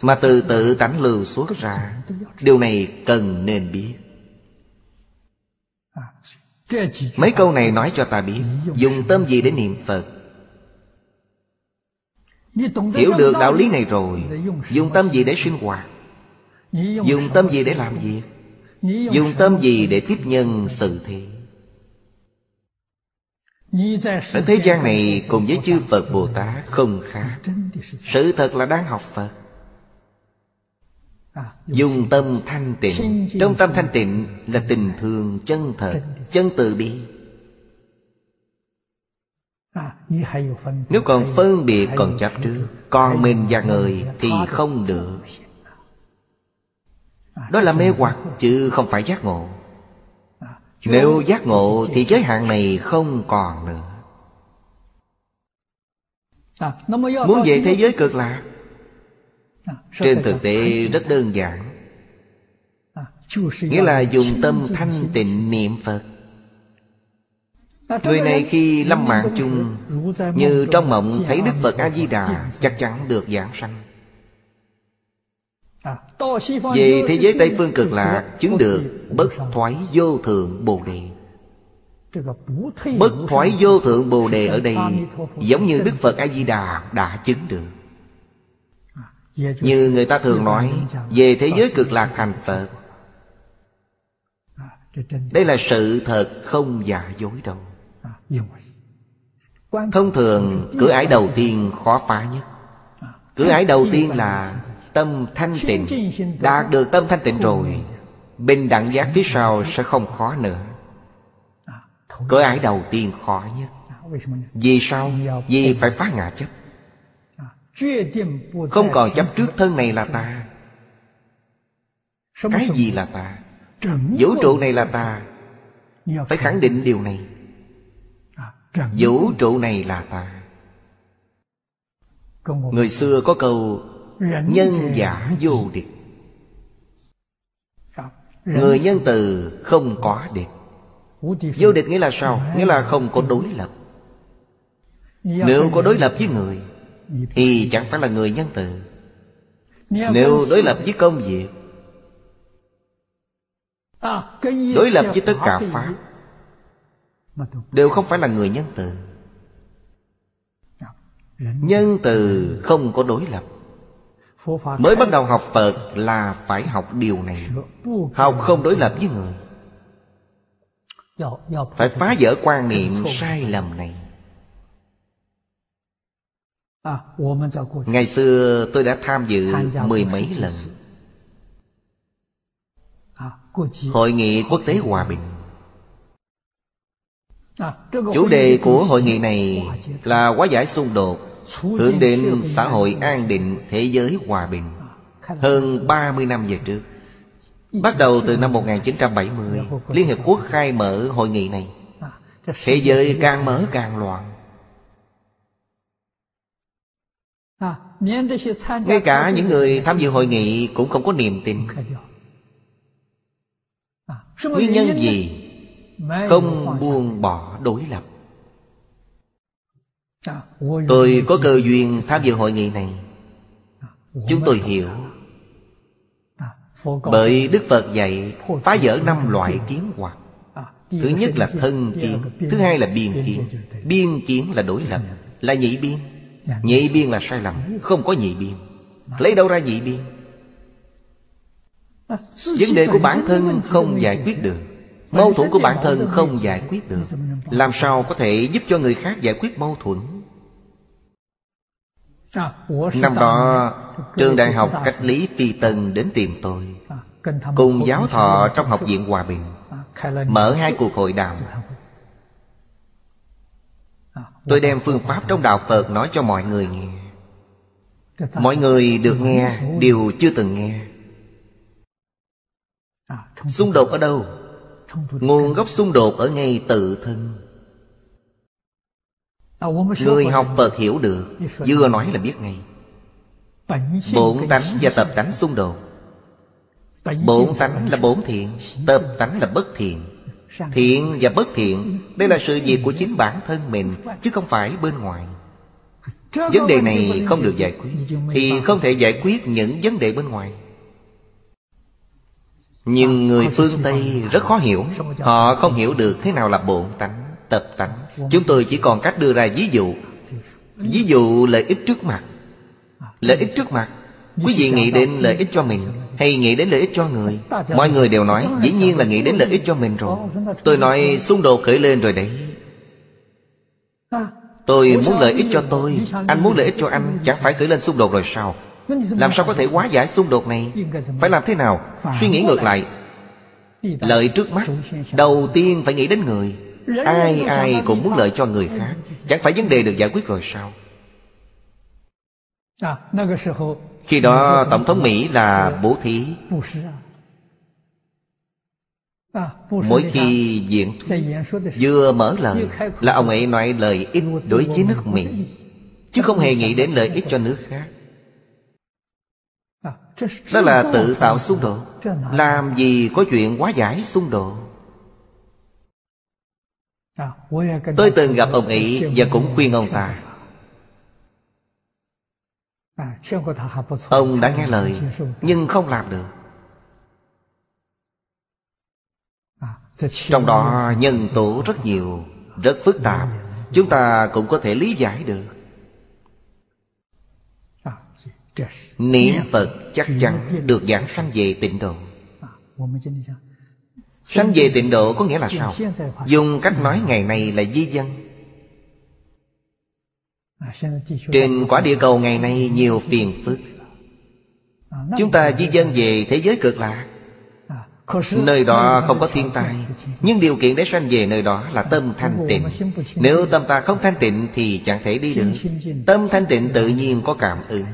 Mà từ tự tánh lưu xuất ra, Điều này cần nên biết. Mấy câu này nói cho ta biết, Dùng tâm gì để niệm Phật? Hiểu được đạo lý này rồi, Dùng tâm gì để sinh hoạt? Dùng tâm gì để làm việc? Dùng tâm gì để tiếp nhân sự thế Ở thế gian này cùng với chư Phật Bồ Tát không khác. Sự thật là đang học Phật. Dùng tâm thanh tịnh. Trong tâm thanh tịnh là tình thương chân thật Chân từ bi. Nếu còn phân biệt còn chấp trước Còn mình và người thì không được. Đó là mê hoặc chứ không phải giác ngộ. Nếu giác ngộ thì giới hạn này không còn nữa. Muốn về thế giới cực lạc trên thực tế rất đơn giản. Nghĩa là dùng tâm thanh tịnh niệm Phật. Người này khi lâm mạng chung Như trong mộng thấy Đức Phật A-di-đà Chắc chắn được giảng sanh. Về thế giới Tây Phương cực lạc Chứng được bất thoái vô thượng Bồ Đề. Bất thoái vô thượng Bồ Đề ở đây Giống như Đức Phật A-di-đà đã chứng được như người ta thường nói, Về thế giới cực lạc thành Phật. Đây là sự thật không giả dối đâu. Thông thường, cửa ải đầu tiên khó phá nhất. Cửa ải đầu tiên là Tâm thanh tịnh. Đạt được tâm thanh tịnh rồi, Bình đẳng giác phía sau sẽ không khó nữa. Cửa ải đầu tiên khó nhất. Vì sao? Vì phải phá ngã chấp. Không còn chấp trước thân này là ta. Cái gì là ta? Vũ trụ này là ta. Phải khẳng định điều này. Vũ trụ này là ta. Người xưa có câu Nhân giả vô địch. Người nhân từ không có địch. Vô địch nghĩa là sao? Nghĩa là không có đối lập. Nếu có đối lập với người thì chẳng phải là người nhân từ. Nếu đối lập với công việc, Đối lập với tất cả Pháp, Đều không phải là người nhân từ. Nhân từ không có đối lập. Mới bắt đầu học Phật là phải học điều này. Học không đối lập với người. Phải phá vỡ quan niệm sai lầm này. Ngày xưa tôi đã tham dự mười mấy lần Hội nghị quốc tế hòa bình。Chủ đề của hội nghị này là hóa giải xung đột Hướng đến xã hội an định thế giới hòa bình Hơn 30 năm về trước. Bắt đầu từ năm 1970 Liên Hiệp Quốc khai mở hội nghị này. Thế giới càng mở càng loạn Ngay cả những người tham dự hội nghị cũng không có niềm tin. Nguyên nhân gì? Không buông bỏ đối lập. Tôi có cơ duyên tham dự hội nghị này. Chúng tôi hiểu. Bởi Đức Phật dạy Phá vỡ năm loại kiến hoặc. Thứ nhất là thân kiến Thứ hai là biên kiến. Biên kiến là đối lập Là nhị biên Nhị biên là sai lầm, Không có nhị biên. Lấy đâu ra nhị biên? Vấn đề của bản thân không giải quyết được. Mâu thuẫn của bản thân không giải quyết được. Làm sao có thể giúp cho người khác giải quyết mâu thuẫn? Năm đó, Trường Đại học Cách Lý Phi Tân đến tìm tôi. Cùng giáo thọ trong Học viện Hòa Bình. Mở hai cuộc hội đàm. Tôi đem phương pháp trong Đạo Phật nói cho mọi người nghe. Mọi người được nghe Đều chưa từng nghe. Xung đột ở đâu? Nguồn gốc xung đột ở ngay tự thân. Người học Phật hiểu được, Vừa nói là biết ngay. Bổn tánh và tập tánh xung đột. Bổn tánh là bổn thiện, Tập tánh là bất thiện. Thiện và bất thiện Đây là sự việc của chính bản thân mình Chứ không phải bên ngoài. Vấn đề này không được giải quyết Thì không thể giải quyết những vấn đề bên ngoài. Nhưng người phương Tây rất khó hiểu. Họ không hiểu được thế nào là bổn tánh Tập tánh. Chúng tôi chỉ còn cách đưa ra ví dụ. Ví dụ lợi ích trước mặt. Lợi ích trước mặt. Quý vị nghĩ đến lợi ích cho mình hay nghĩ đến lợi ích cho người? Mọi người đều nói, Dĩ nhiên là nghĩ đến lợi ích cho mình rồi. Tôi nói, xung đột khởi lên rồi đấy. Tôi muốn lợi ích cho tôi. Anh muốn lợi ích cho anh, Chẳng phải khởi lên xung đột rồi sao? Làm sao có thể hóa giải xung đột này? Phải làm thế nào? Suy nghĩ ngược lại. Lợi trước mắt, Đầu tiên phải nghĩ đến người. Ai ai cũng muốn lợi cho người khác. Chẳng phải vấn đề được giải quyết rồi sao? Khi đó Tổng thống Mỹ là bố thí. Mỗi khi diễn Vừa mở lời Là ông ấy nói lời ích đối với nước Mỹ, Chứ không hề nghĩ đến lợi ích cho nước khác. Đó là tự tạo xung đột. Làm gì có chuyện quá giải xung đột? Tôi từng gặp ông ấy Và cũng khuyên ông ta Ông đã nghe lời Nhưng không làm được. Trong đó nhân tố rất nhiều Rất phức tạp. Chúng ta cũng có thể lý giải được. Niệm Phật chắc chắn được giảng sanh về tịnh độ. Sanh về tịnh độ có nghĩa là sao? Dùng cách nói ngày nay là di dân Trên quả địa cầu ngày nay nhiều phiền phức. Chúng ta di dân về thế giới cực lạc. Nơi đó không có thiên tai. Nhưng điều kiện để sanh về nơi đó là tâm thanh tịnh. Nếu tâm ta không thanh tịnh Thì chẳng thể đi được. Tâm thanh tịnh tự nhiên có cảm ứng.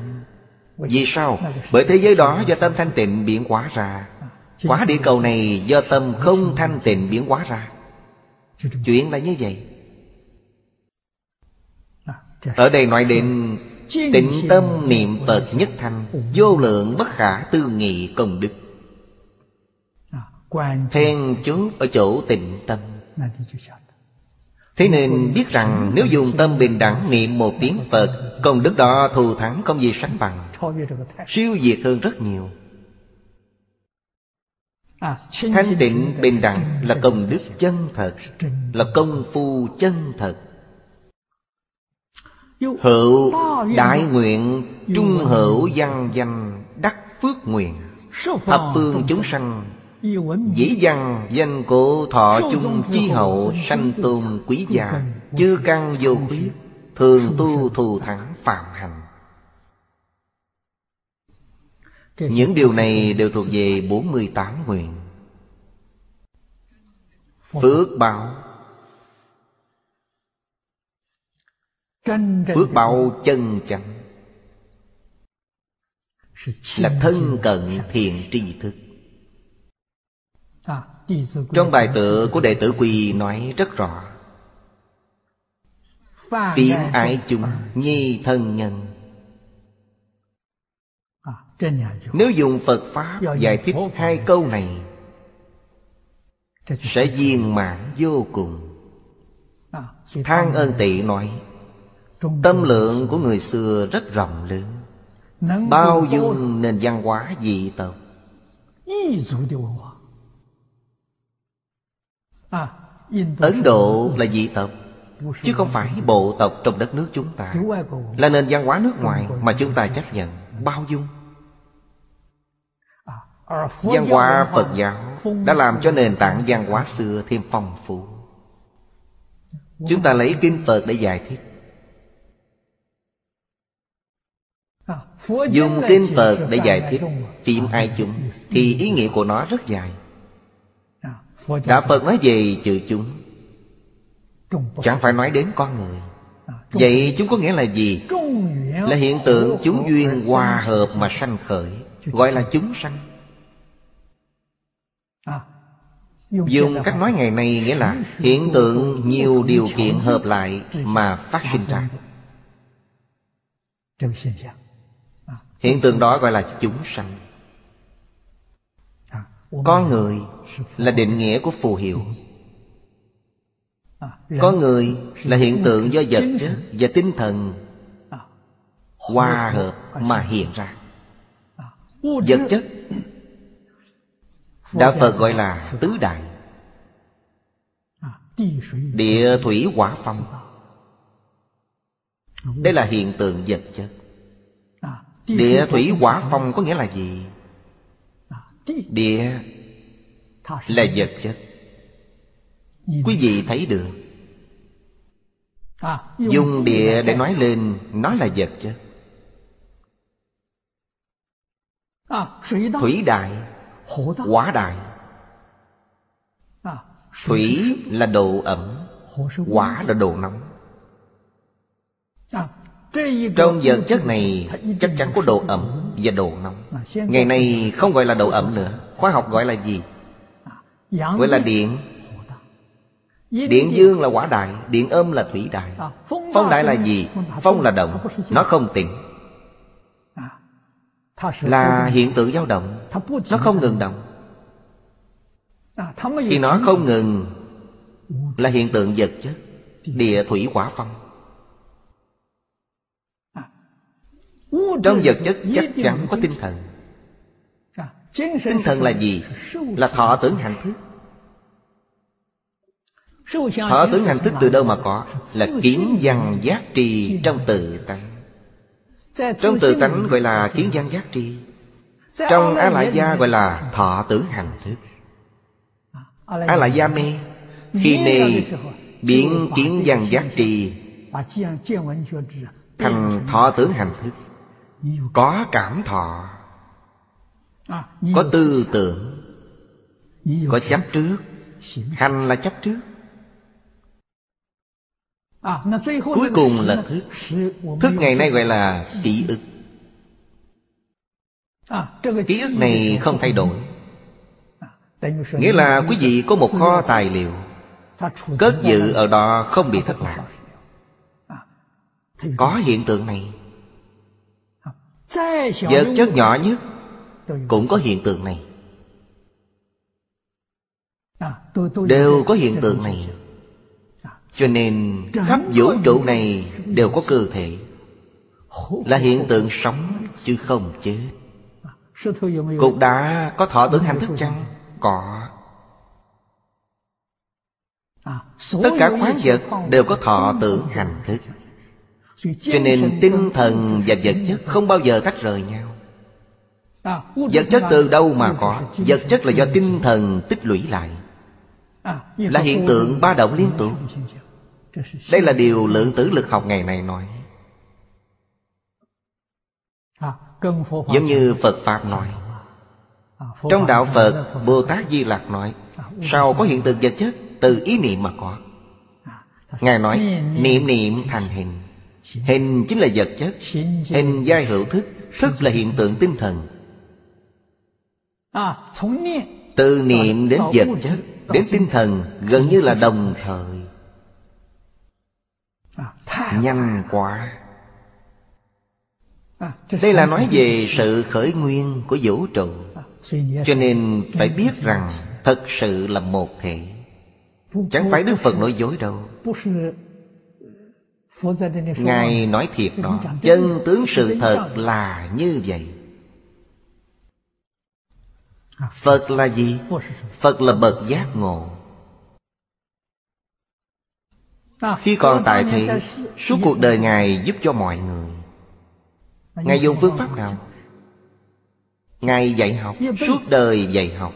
Vì sao? Bởi thế giới đó do tâm thanh tịnh biến hóa ra. Quả địa cầu này do tâm không thanh tịnh biến hóa ra. Chuyện là như vậy ở đây nói đến Tịnh tâm niệm Phật nhất thanh, Vô lượng bất khả tư nghị công đức. Then chốt ở chỗ tịnh tâm. Thế nên biết rằng nếu dùng tâm bình đẳng niệm một tiếng Phật, Công đức đó thù thắng không gì sánh bằng, Siêu diệt hơn rất nhiều. Thanh tịnh bình đẳng là công đức chân thật, Là công phu chân thật. Hữu đại nguyện Trung hữu văn danh Đắc phước nguyện. Thập phương chúng sanh Dĩ văn danh cổ thọ chung chi hậu Sanh tôn quý gia Chư căn vô khuyết Thường tu thù thắng phạm hành Những điều này đều thuộc về 48 nguyện. Phước báo Phước báo chân chánh. Là thân cận thiện tri thức. Trong bài tựa của đệ tử Quy nói rất rõ. Phiến ái chung nhi thân nhân. Nếu dùng Phật Pháp giải thích hai câu này Sẽ viên mãn vô cùng. Thang ơn tị nói Tâm lượng của người xưa rất rộng lớn. Bao dung nền văn hóa dị tộc. Ấn Độ là dị tộc Chứ không phải bộ tộc trong đất nước chúng ta. Là nền văn hóa nước ngoài Mà chúng ta chấp nhận. Bao dung. Văn hóa Phật giáo Đã làm cho nền tảng văn hóa xưa thêm phong phú. Chúng ta lấy kinh Phật để giải thích Dùng kinh Phật để giải thích Phim ai chúng Thì ý nghĩa của nó rất dài. Đạo Phật nói về chữ chúng. Chẳng phải nói đến con người. Vậy chúng có nghĩa là gì? Là hiện tượng chúng duyên hòa hợp mà sanh khởi Gọi là chúng sanh. Dùng cách nói ngày nay nghĩa là Hiện tượng nhiều điều kiện hợp lại Mà phát sinh ra Hiện tượng đó gọi là chúng sanh. Con người là định nghĩa của phù hiệu. Con người là hiện tượng do vật và tinh thần Hòa hợp mà hiện ra. Vật chất Đạo Phật gọi là tứ đại. Địa thủy hỏa phong. Đây là hiện tượng vật chất Địa thủy hỏa phong có nghĩa là gì? Địa là vật chất. Quý vị thấy được. Dùng địa để nói lên, Nó là vật chất. Thủy đại, Hỏa đại. Thủy là độ ẩm, Hỏa là độ nóng. Trong vật chất này, Chắc chắn có độ ẩm và độ nóng. Ngày nay không gọi là độ ẩm nữa. Khoa học gọi là gì? Gọi là điện. Điện dương là quả đại, Điện âm là thủy đại. Phong đại là gì? Phong là động. Nó không tịnh Là hiện tượng dao động. Nó không ngừng động. Khi nó không ngừng, Là hiện tượng vật chất, Địa thủy quả phong. Trong vật chất chắc chắn có tinh thần. Tinh thần là gì? Là thọ tưởng hành thức. Thọ tưởng hành thức từ đâu mà có? Là kiến văn giác trì trong tự tánh. Trong tự tánh gọi là kiến văn giác trì Trong á lại gia gọi là thọ tưởng hành thức. Á lại gia mê, Khi mê biến kiến văn giác trì Thành thọ tưởng hành thức. Có cảm thọ. Có tư tưởng. Có chấp trước. Hành là chấp trước. Cuối cùng là thức. Thức ngày nay gọi là ký ức. Ký ức này không thay đổi. Nghĩa là quý vị có một kho tài liệu. Cất dự ở đó không bị thất lạc. Có hiện tượng này Vật chất nhỏ nhất Cũng có hiện tượng này. Đều có hiện tượng này. Cho nên khắp vũ trụ này Đều có cơ thể. Là hiện tượng sống Chứ không chết. Cục đá có thọ tưởng hành thức chăng? Có. Tất cả khoáng vật đều có thọ tưởng hành thức. Cho nên tinh thần và vật chất không bao giờ tách rời nhau. Vật chất từ đâu mà có? Vật chất là do tinh thần tích lũy lại. Là hiện tượng ba động liên tục Đây là điều lượng tử lực học ngày này nói. Giống như Phật Pháp nói. Trong đạo Phật Bồ Tát Di Lạc nói Sao có hiện tượng vật chất Từ ý niệm mà có? Ngài nói Niệm niệm thành hình Hình chính là vật chất. Hình giai hữu thức. Thức là hiện tượng tinh thần. Từ niệm đến vật chất Đến tinh thần Gần như là đồng thời. Nhanh quá. Đây là nói về sự khởi nguyên của vũ trụ. Cho nên phải biết rằng Thật sự là một thể. Chẳng phải Đức Phật nói dối đâu Ngài nói thiệt đó Chân tướng sự thật là như vậy. Phật là gì? Phật là bậc giác ngộ. Khi còn tại thế Suốt cuộc đời Ngài giúp cho mọi người. Ngài dùng phương pháp nào? Ngài dạy học Suốt đời dạy học.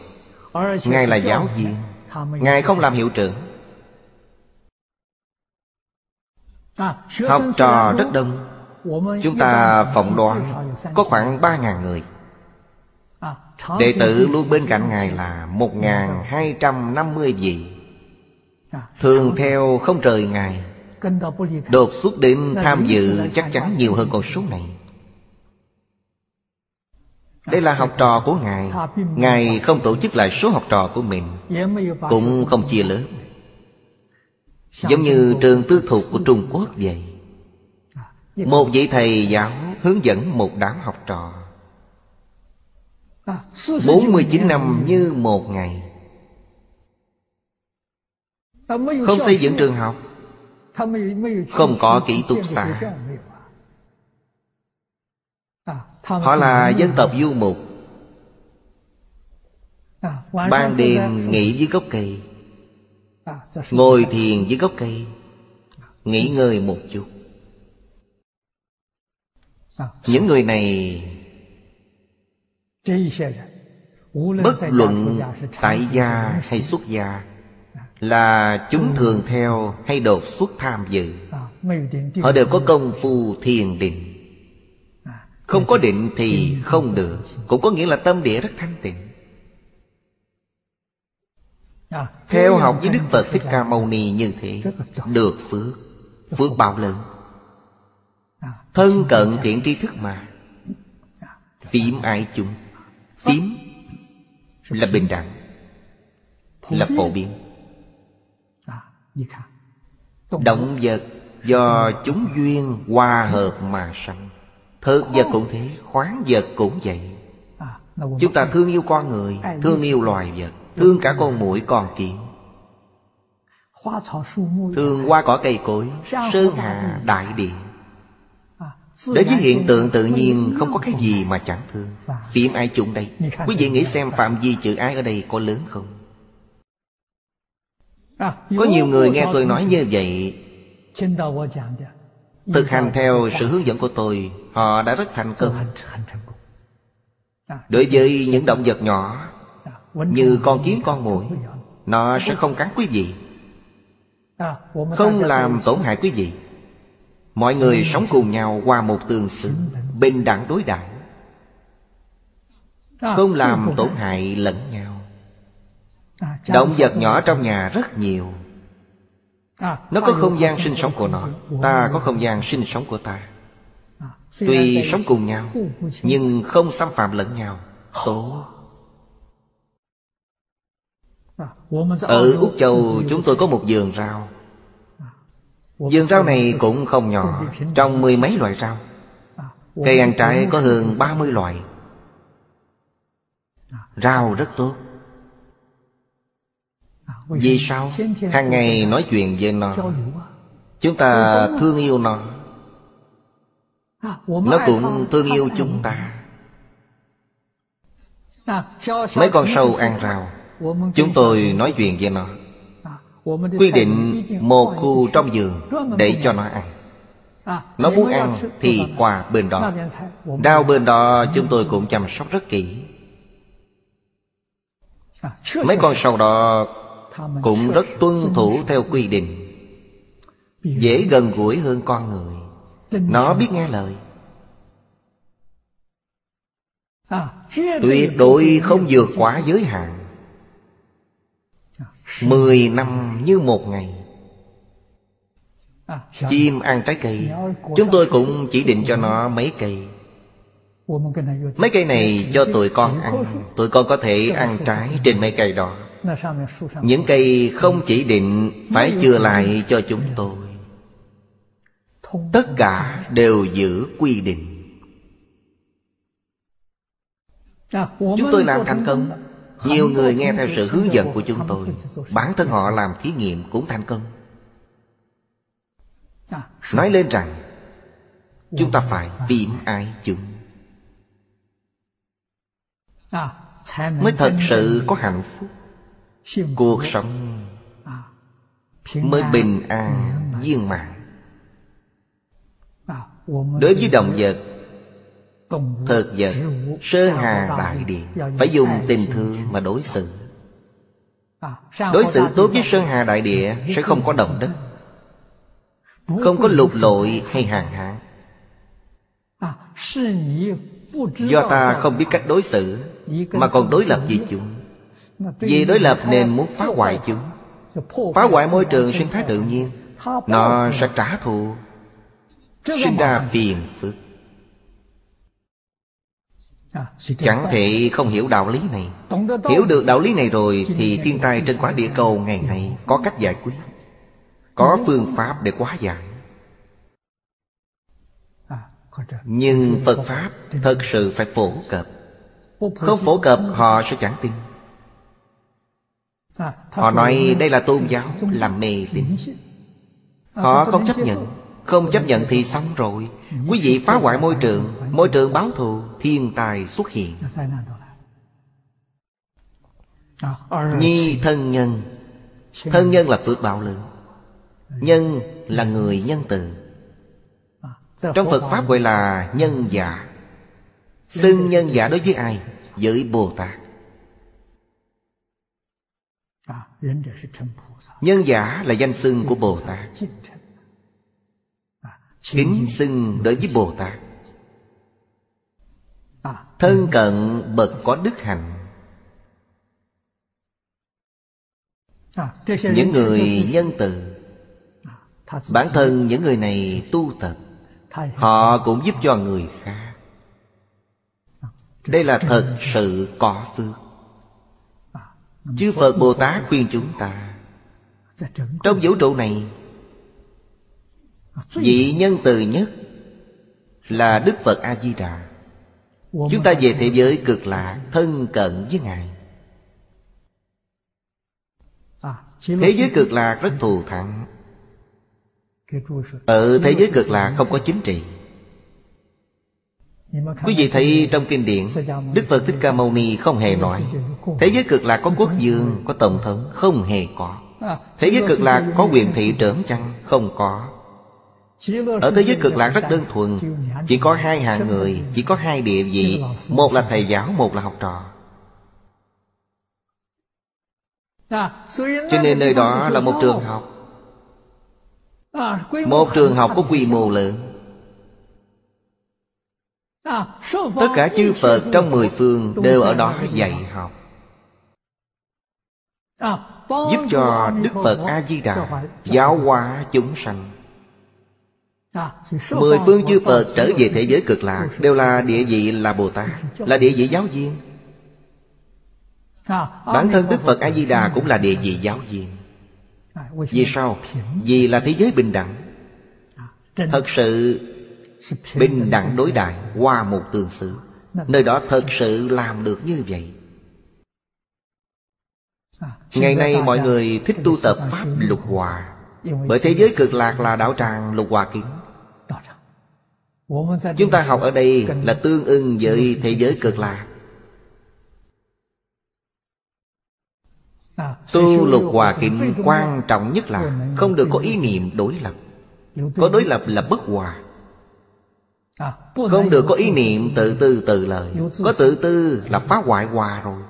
Ngài là giáo viên. Ngài không làm hiệu trưởng Học trò rất đông. Chúng ta phỏng đoán Có khoảng ba ngàn người. Đệ tử luôn bên cạnh Ngài là một ngàn hai trăm năm mươi vị. Thường theo không rời Ngài Đột xuất đến tham dự chắc chắn nhiều hơn con số này. Đây là học trò của Ngài. Ngài không tổ chức lại số học trò của mình Cũng không chia lớp Giống như trường tư thục của Trung Quốc vậy. Một vị thầy giáo hướng dẫn một đám học trò. 49 năm như một ngày. Không xây dựng trường học. Không có kỹ túc xá Họ là dân tộc du mục. Ban đêm nghỉ dưới gốc cây. Ngồi thiền dưới gốc cây Nghỉ ngơi một chút. Những người này Bất luận tại gia hay xuất gia Là chúng thường theo hay đột xuất tham dự. Họ đều có công phu thiền định. Không có định thì không được. Cũng có nghĩa là tâm địa rất thanh tịnh Theo học với Đức Phật Thích Ca Mâu Ni. Như thế Được phước Phước bao lớn. Thân cận thiện tri thức mà. Phím ai chúng? Phím Là bình đẳng Là phổ biến. Động vật do chúng duyên hòa hợp mà sanh. Thực vật cũng thế Khoáng vật cũng vậy. Chúng ta thương yêu con người Thương yêu loài vật Thương cả con muỗi con kiến Thương hoa cỏ cây cối, Sơn hà đại địa. Đối với hiện tượng tự nhiên, Không có cái gì mà chẳng thương. Phim ai chung đây? Quý vị nghĩ xem phạm vi chữ ái ở đây có lớn không? Có nhiều người nghe tôi nói như vậy. Thực hành theo sự hướng dẫn của tôi, Họ đã rất thành công. Đối với những động vật nhỏ như con kiến con muỗi, Nó sẽ không cắn quý vị, Không làm tổn hại quý vị. Mọi người sống cùng nhau qua một tường xứng Bình đẳng đối đãi Không làm tổn hại lẫn nhau. Động vật nhỏ trong nhà rất nhiều. Nó có không gian sinh sống của nó, Ta có không gian sinh sống của ta. Tuy sống cùng nhau, Nhưng không xâm phạm lẫn nhau. Tốt. Ở Úc Châu chúng tôi có một vườn rau. Vườn rau này cũng không nhỏ Trong mười mấy loại rau. Cây ăn trái có hơn 30 loại. Rau rất tốt. Vì sao? Hàng ngày nói chuyện với nó. Chúng ta thương yêu nó. Nó cũng thương yêu chúng ta. Mấy con sâu ăn rau Chúng tôi nói chuyện với nó. Quy định một khu trong vườn Để cho nó ăn. Nó muốn ăn thì qua bên đó. Đau bên đó chúng tôi cũng chăm sóc rất kỹ. Mấy con sâu đó Cũng rất tuân thủ theo quy định. Dễ gần gũi hơn con người. Nó biết nghe lời. Tuyệt đối không vượt quá giới hạn. Mười năm như một ngày. Chim ăn trái cây. Chúng tôi cũng chỉ định cho nó mấy cây. Mấy cây này cho tụi con ăn. Tụi con có thể ăn trái trên mấy cây đó. Những cây không chỉ định Phải chừa lại cho chúng tôi. Tất cả đều giữ quy định. Chúng tôi làm thành công. Nhiều người nghe theo sự hướng dẫn của chúng tôi. Bản thân họ làm thí nghiệm cũng thành công. Nói lên rằng Chúng ta phải viêm ái chúng? Mới thật sự có hạnh phúc. Cuộc sống Mới bình an viên mãn. Đối với động vật Thực vật Sơn hà đại địa Phải dùng tình thương mà đối xử. Đối xử tốt với Sơn Hà Đại Địa Sẽ không có động đất. Không có lục lội hay hàng hạn Do ta không biết cách đối xử Mà còn đối lập với chúng. Vì đối lập nên muốn phá hoại chúng. Phá hoại môi trường sinh thái tự nhiên. Nó sẽ trả thù. Sinh ra phiền phức Chẳng thể không hiểu đạo lý này. Hiểu được đạo lý này rồi Thì thiên tai trên quả địa cầu ngày nay Có cách giải quyết. Có phương pháp để quá giải. Nhưng Phật Pháp thật sự phải phổ cập. Không phổ cập họ sẽ chẳng tin. Họ nói đây là tôn giáo Làm mê tín. Họ không chấp nhận không chấp nhận thì xong rồi. Quý vị phá hoại môi trường Môi trường báo thù, Thiên tài xuất hiện. Nhi thân nhân. Thân nhân là phước bạo lượng Nhân là người nhân từ. Trong Phật Pháp gọi là nhân giả. Xưng nhân giả đối với ai? Với Bồ Tát. Nhân giả là danh xưng của Bồ Tát. Kính xưng đối với Bồ Tát. Thân cận bậc có đức hạnh. Những người nhân từ. Bản thân những người này tu tập. Họ cũng giúp cho người khác. Đây là thật sự có phước. Chư Phật Bồ Tát khuyên chúng ta Trong vũ trụ này Vị nhân từ nhất Là Đức Phật A-di-đà. Chúng ta về thế giới cực lạc Thân cận với Ngài. Thế giới cực lạc rất thù thắng. Ở thế giới cực lạc không có chính trị. Quý vị thấy trong kinh điển Đức Phật Thích Ca Mâu Ni không hề nói Thế giới cực lạc có quốc vương Có tổng thống Không hề có. Thế giới cực lạc có quyền thị trưởng chăng? Không có ở thế giới cực lạc rất đơn thuần. Chỉ có hai hàng người, Chỉ có hai địa vị. Một là thầy giáo, Một là học trò. Cho nên nơi đó là một trường học. Một trường học có quy mô lớn. Tất cả chư Phật trong mười phương Đều ở đó dạy học. Giúp cho Đức Phật A-di-đà Giáo hóa chúng sanh. Mười phương chư Phật trở về thế giới cực lạc Đều là địa vị là Bồ Tát Là địa vị giáo viên. Bản thân Đức Phật A-di-đà cũng là địa vị giáo viên. Vì sao? Vì là thế giới bình đẳng. Thật sự Bình đẳng đối đại Qua một tương xứ. Nơi đó thật sự làm được như vậy. Ngày nay mọi người thích tu tập Pháp lục hòa. Bởi thế giới cực lạc là đạo tràng lục hòa kính Chúng ta học ở đây là tương ưng với thế giới cực lạc. Tu lục hòa kính quan trọng nhất là Không được có ý niệm đối lập. Có đối lập là bất hòa. Không được có ý niệm tự tư tự lợi. Có tự tư là phá hoại hòa rồi.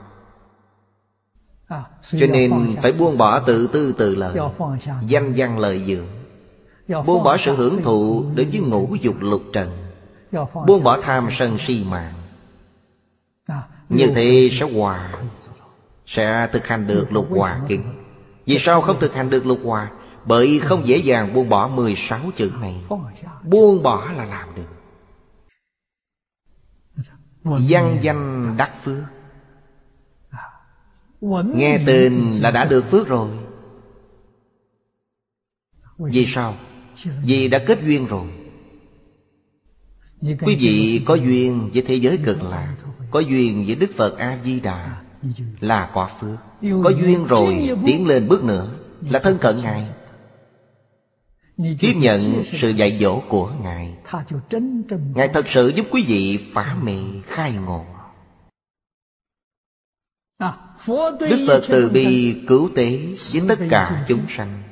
Cho nên phải buông bỏ tự tư tự lợi, Danh văn lợi dưỡng. Buông bỏ sự hưởng thụ đối với ngũ dục lục trần. Buông bỏ tham sân si mạng. Như thế sẽ hòa. Sẽ thực hành được lục hòa kinh. Vì sao không thực hành được lục hòa? Bởi không dễ dàng buông bỏ 16 chữ này. Buông bỏ là làm được. Văn danh đắc phước. Nghe tên là đã được phước rồi. Vì sao? Vì đã kết duyên rồi. Quý vị có duyên với thế giới cực lạc Có duyên với Đức Phật A-di-đà Là quả phước. Có duyên rồi tiến lên bước nữa Là thân cận Ngài. Tiếp nhận sự dạy dỗ của Ngài. Ngài thật sự giúp quý vị phá mê khai ngộ. Đức Phật từ bi cứu tế với tất cả chúng sanh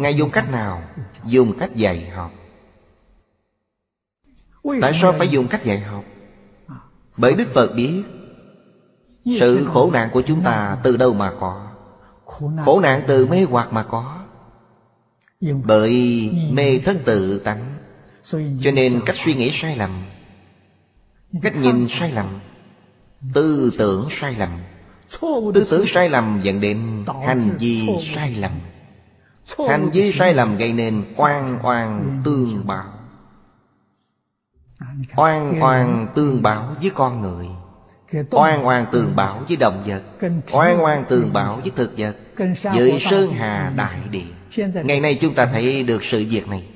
Ngài dùng cách nào? Dùng cách dạy học. Tại sao phải dùng cách dạy học? Bởi Đức Phật biết, Sự khổ nạn của chúng ta từ đâu mà có? Khổ nạn từ mê hoặc mà có. Bởi mê thất tự tánh. Cho nên cách suy nghĩ sai lầm, Cách nhìn sai lầm, Tư tưởng sai lầm, Tư tưởng sai lầm dẫn đến hành vi sai lầm. Hành vi sai lầm gây nên oan oan tương báo. Oan oan tương báo với con người. Oan oan tương báo với động vật. Oan oan tương báo với thực vật. Với Sơn Hà Đại Địa. Ngày nay chúng ta thấy được sự việc này.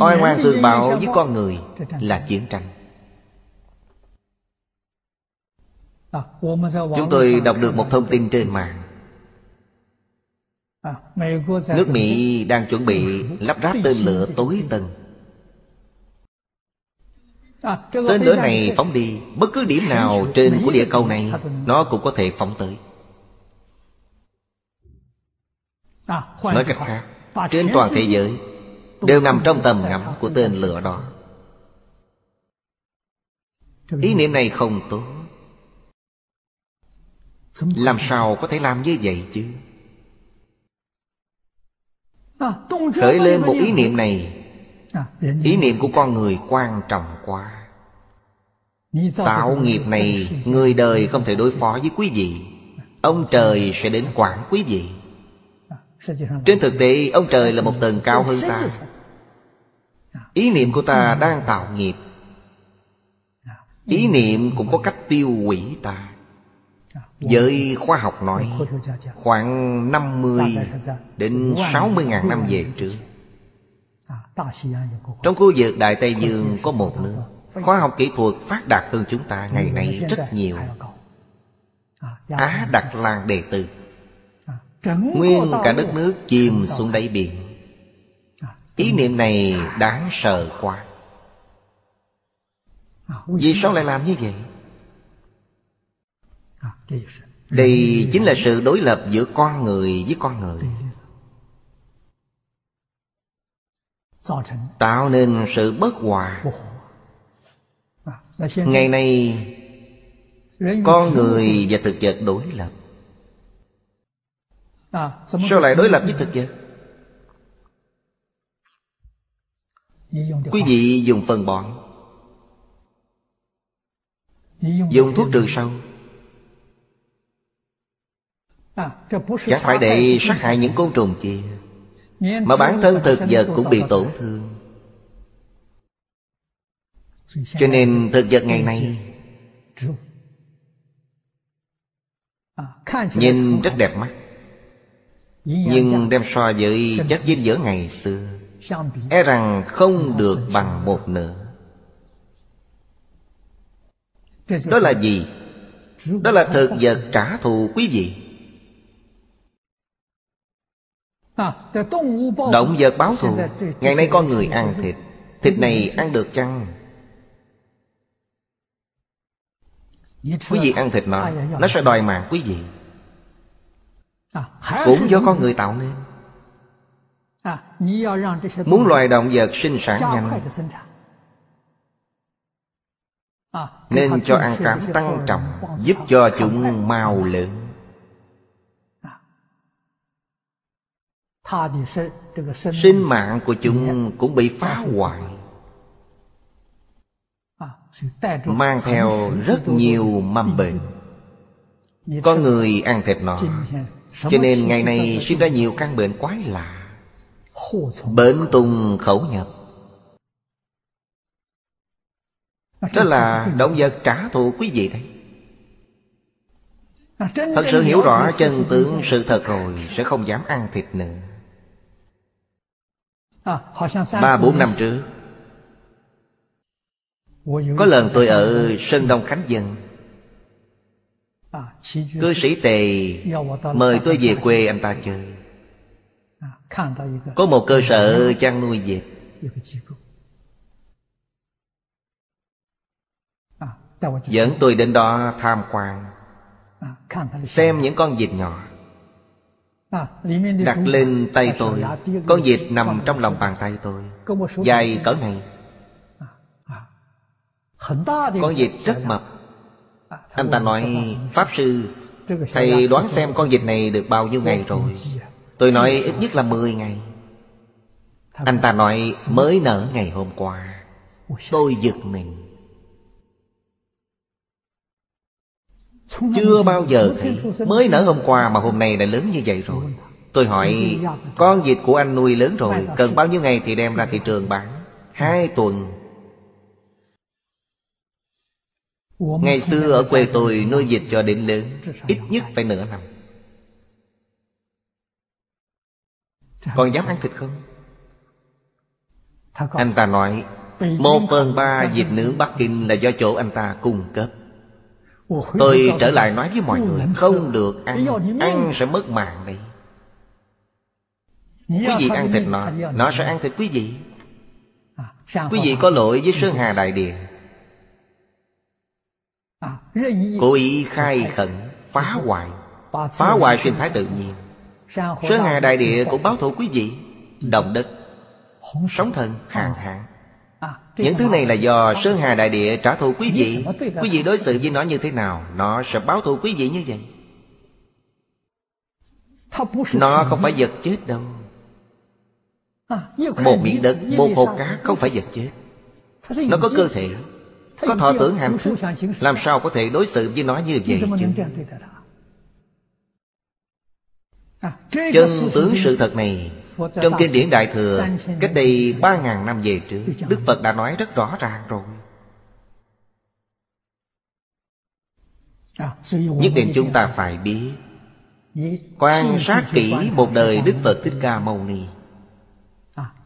Oan oan tương báo với con người Là chiến tranh. Chúng tôi đọc được một thông tin trên mạng Nước Mỹ đang chuẩn bị lắp ráp tên lửa tối tân. Tên lửa này phóng đi, Bất cứ điểm nào trên của địa cầu này, Nó cũng có thể phóng tới. Nói cách khác, Trên toàn thế giới Đều nằm trong tầm ngắm của tên lửa đó. Ý niệm này không tốt. Làm sao có thể làm như vậy chứ? Khởi lên một ý niệm này. Ý niệm của con người quan trọng quá. Tạo nghiệp này Người đời không thể đối phó với quý vị. Ông trời sẽ đến quản quý vị. Trên thực tế Ông trời là một tầng cao hơn ta. Ý niệm của ta đang tạo nghiệp. Ý niệm cũng có cách tiêu hủy ta Với khoa học nói Khoảng 50 đến 60 ngàn năm về trước. Trong khu vực Đại Tây Dương có một nước. Khoa học kỹ thuật phát đạt hơn chúng ta ngày nay rất nhiều. Á Đặc Lan Đề Tư Nguyên cả đất nước chìm xuống đáy biển. Ý niệm này đáng sợ quá. Vì sao lại làm như vậy? Đây chính là sự đối lập giữa con người với con người. Tạo nên sự bất hòa. Ngày nay, Con người và thực vật đối lập. Sao lại đối lập với thực vật? Quý vị dùng phân bón. Dùng thuốc trừ sâu. Chẳng phải để sát hại những côn trùng kia Mà bản thân thực vật cũng bị tổn thương. Cho nên thực vật ngày nay Nhìn rất đẹp mắt. Nhưng đem so với chất dinh dưỡng ngày xưa E rằng không được bằng một nửa. Đó là gì? Đó là thực vật trả thù quý vị Động vật báo thù. Ngày nay con người ăn thịt. Thịt này ăn được chăng? Quý vị ăn thịt nó Nó sẽ đòi mạng quý vị. Cũng do con người tạo nên. Muốn loài động vật sinh sản nhanh. Nên cho ăn cám tăng trọng Giúp cho chúng mau lớn Sinh mạng của chúng cũng bị phá hoại。Mang theo rất nhiều mầm bệnh。Có người ăn thịt nó。Cho nên ngày nay sinh ra nhiều căn bệnh quái lạ。Bệnh tùng khẩu nhập。Đó là động vật trả thù quý vị đấy。Thật sự hiểu rõ chân tướng sự thật rồi Sẽ không dám ăn thịt nữa Ba bốn năm trước. Có lần tôi ở Sơn Đông Khánh Dân Cư sĩ Tề Mời tôi về quê anh ta chơi. Có một cơ sở chăn nuôi vịt. Dẫn tôi đến đó tham quan Xem những con vịt nhỏ Đặt lên tay tôi. Con vịt nằm trong lòng bàn tay tôi. Dài cỡ này. Con vịt rất mập. Anh ta nói Pháp sư Thầy đoán xem con vịt này được bao nhiêu ngày rồi? Tôi nói ít nhất là 10 ngày. Anh ta nói mới nở ngày hôm qua Tôi giật mình Chưa bao giờ thấy Mới nở hôm qua mà hôm nay đã lớn như vậy rồi. Tôi hỏi, Con vịt của anh nuôi lớn rồi, Cần bao nhiêu ngày thì đem ra thị trường bán? Hai tuần. Ngày xưa ở quê tôi nuôi vịt cho đến lớn, Ít nhất phải nửa năm. Còn dám ăn thịt không? Anh ta nói, Một phần ba vịt nướng Bắc Kinh là do chỗ anh ta cung cấp. Tôi trở lại nói với mọi người Không được ăn Ăn sẽ mất mạng đấy Quý vị ăn thịt nó Nó sẽ ăn thịt quý vị. Quý vị có lỗi với Sơn Hà Đại Địa. Cố ý khai khẩn Phá hoại. Phá hoại sinh thái tự nhiên. Sơn Hà Đại Địa cũng báo thù quý vị Động đất Sóng thần hạn hạn những thứ này là do Sơn Hà Đại Địa trả thù quý vị. Quý vị đối xử với nó như thế nào Nó sẽ báo thù quý vị như vậy. Nó không phải vật chết đâu. Một miếng đất, một hồ cá không phải vật chết. Nó có cơ thể Có thọ tưởng hạnh phúc. Làm sao có thể đối xử với nó như vậy chứ? Chân tướng sự thật này trong kinh điển Đại Thừa, Cách đây ba ngàn năm về trước, Đức Phật đã nói rất rõ ràng rồi. Nhất định chúng ta phải biết, Quan sát kỹ một đời Đức Phật Thích Ca Mâu Ni.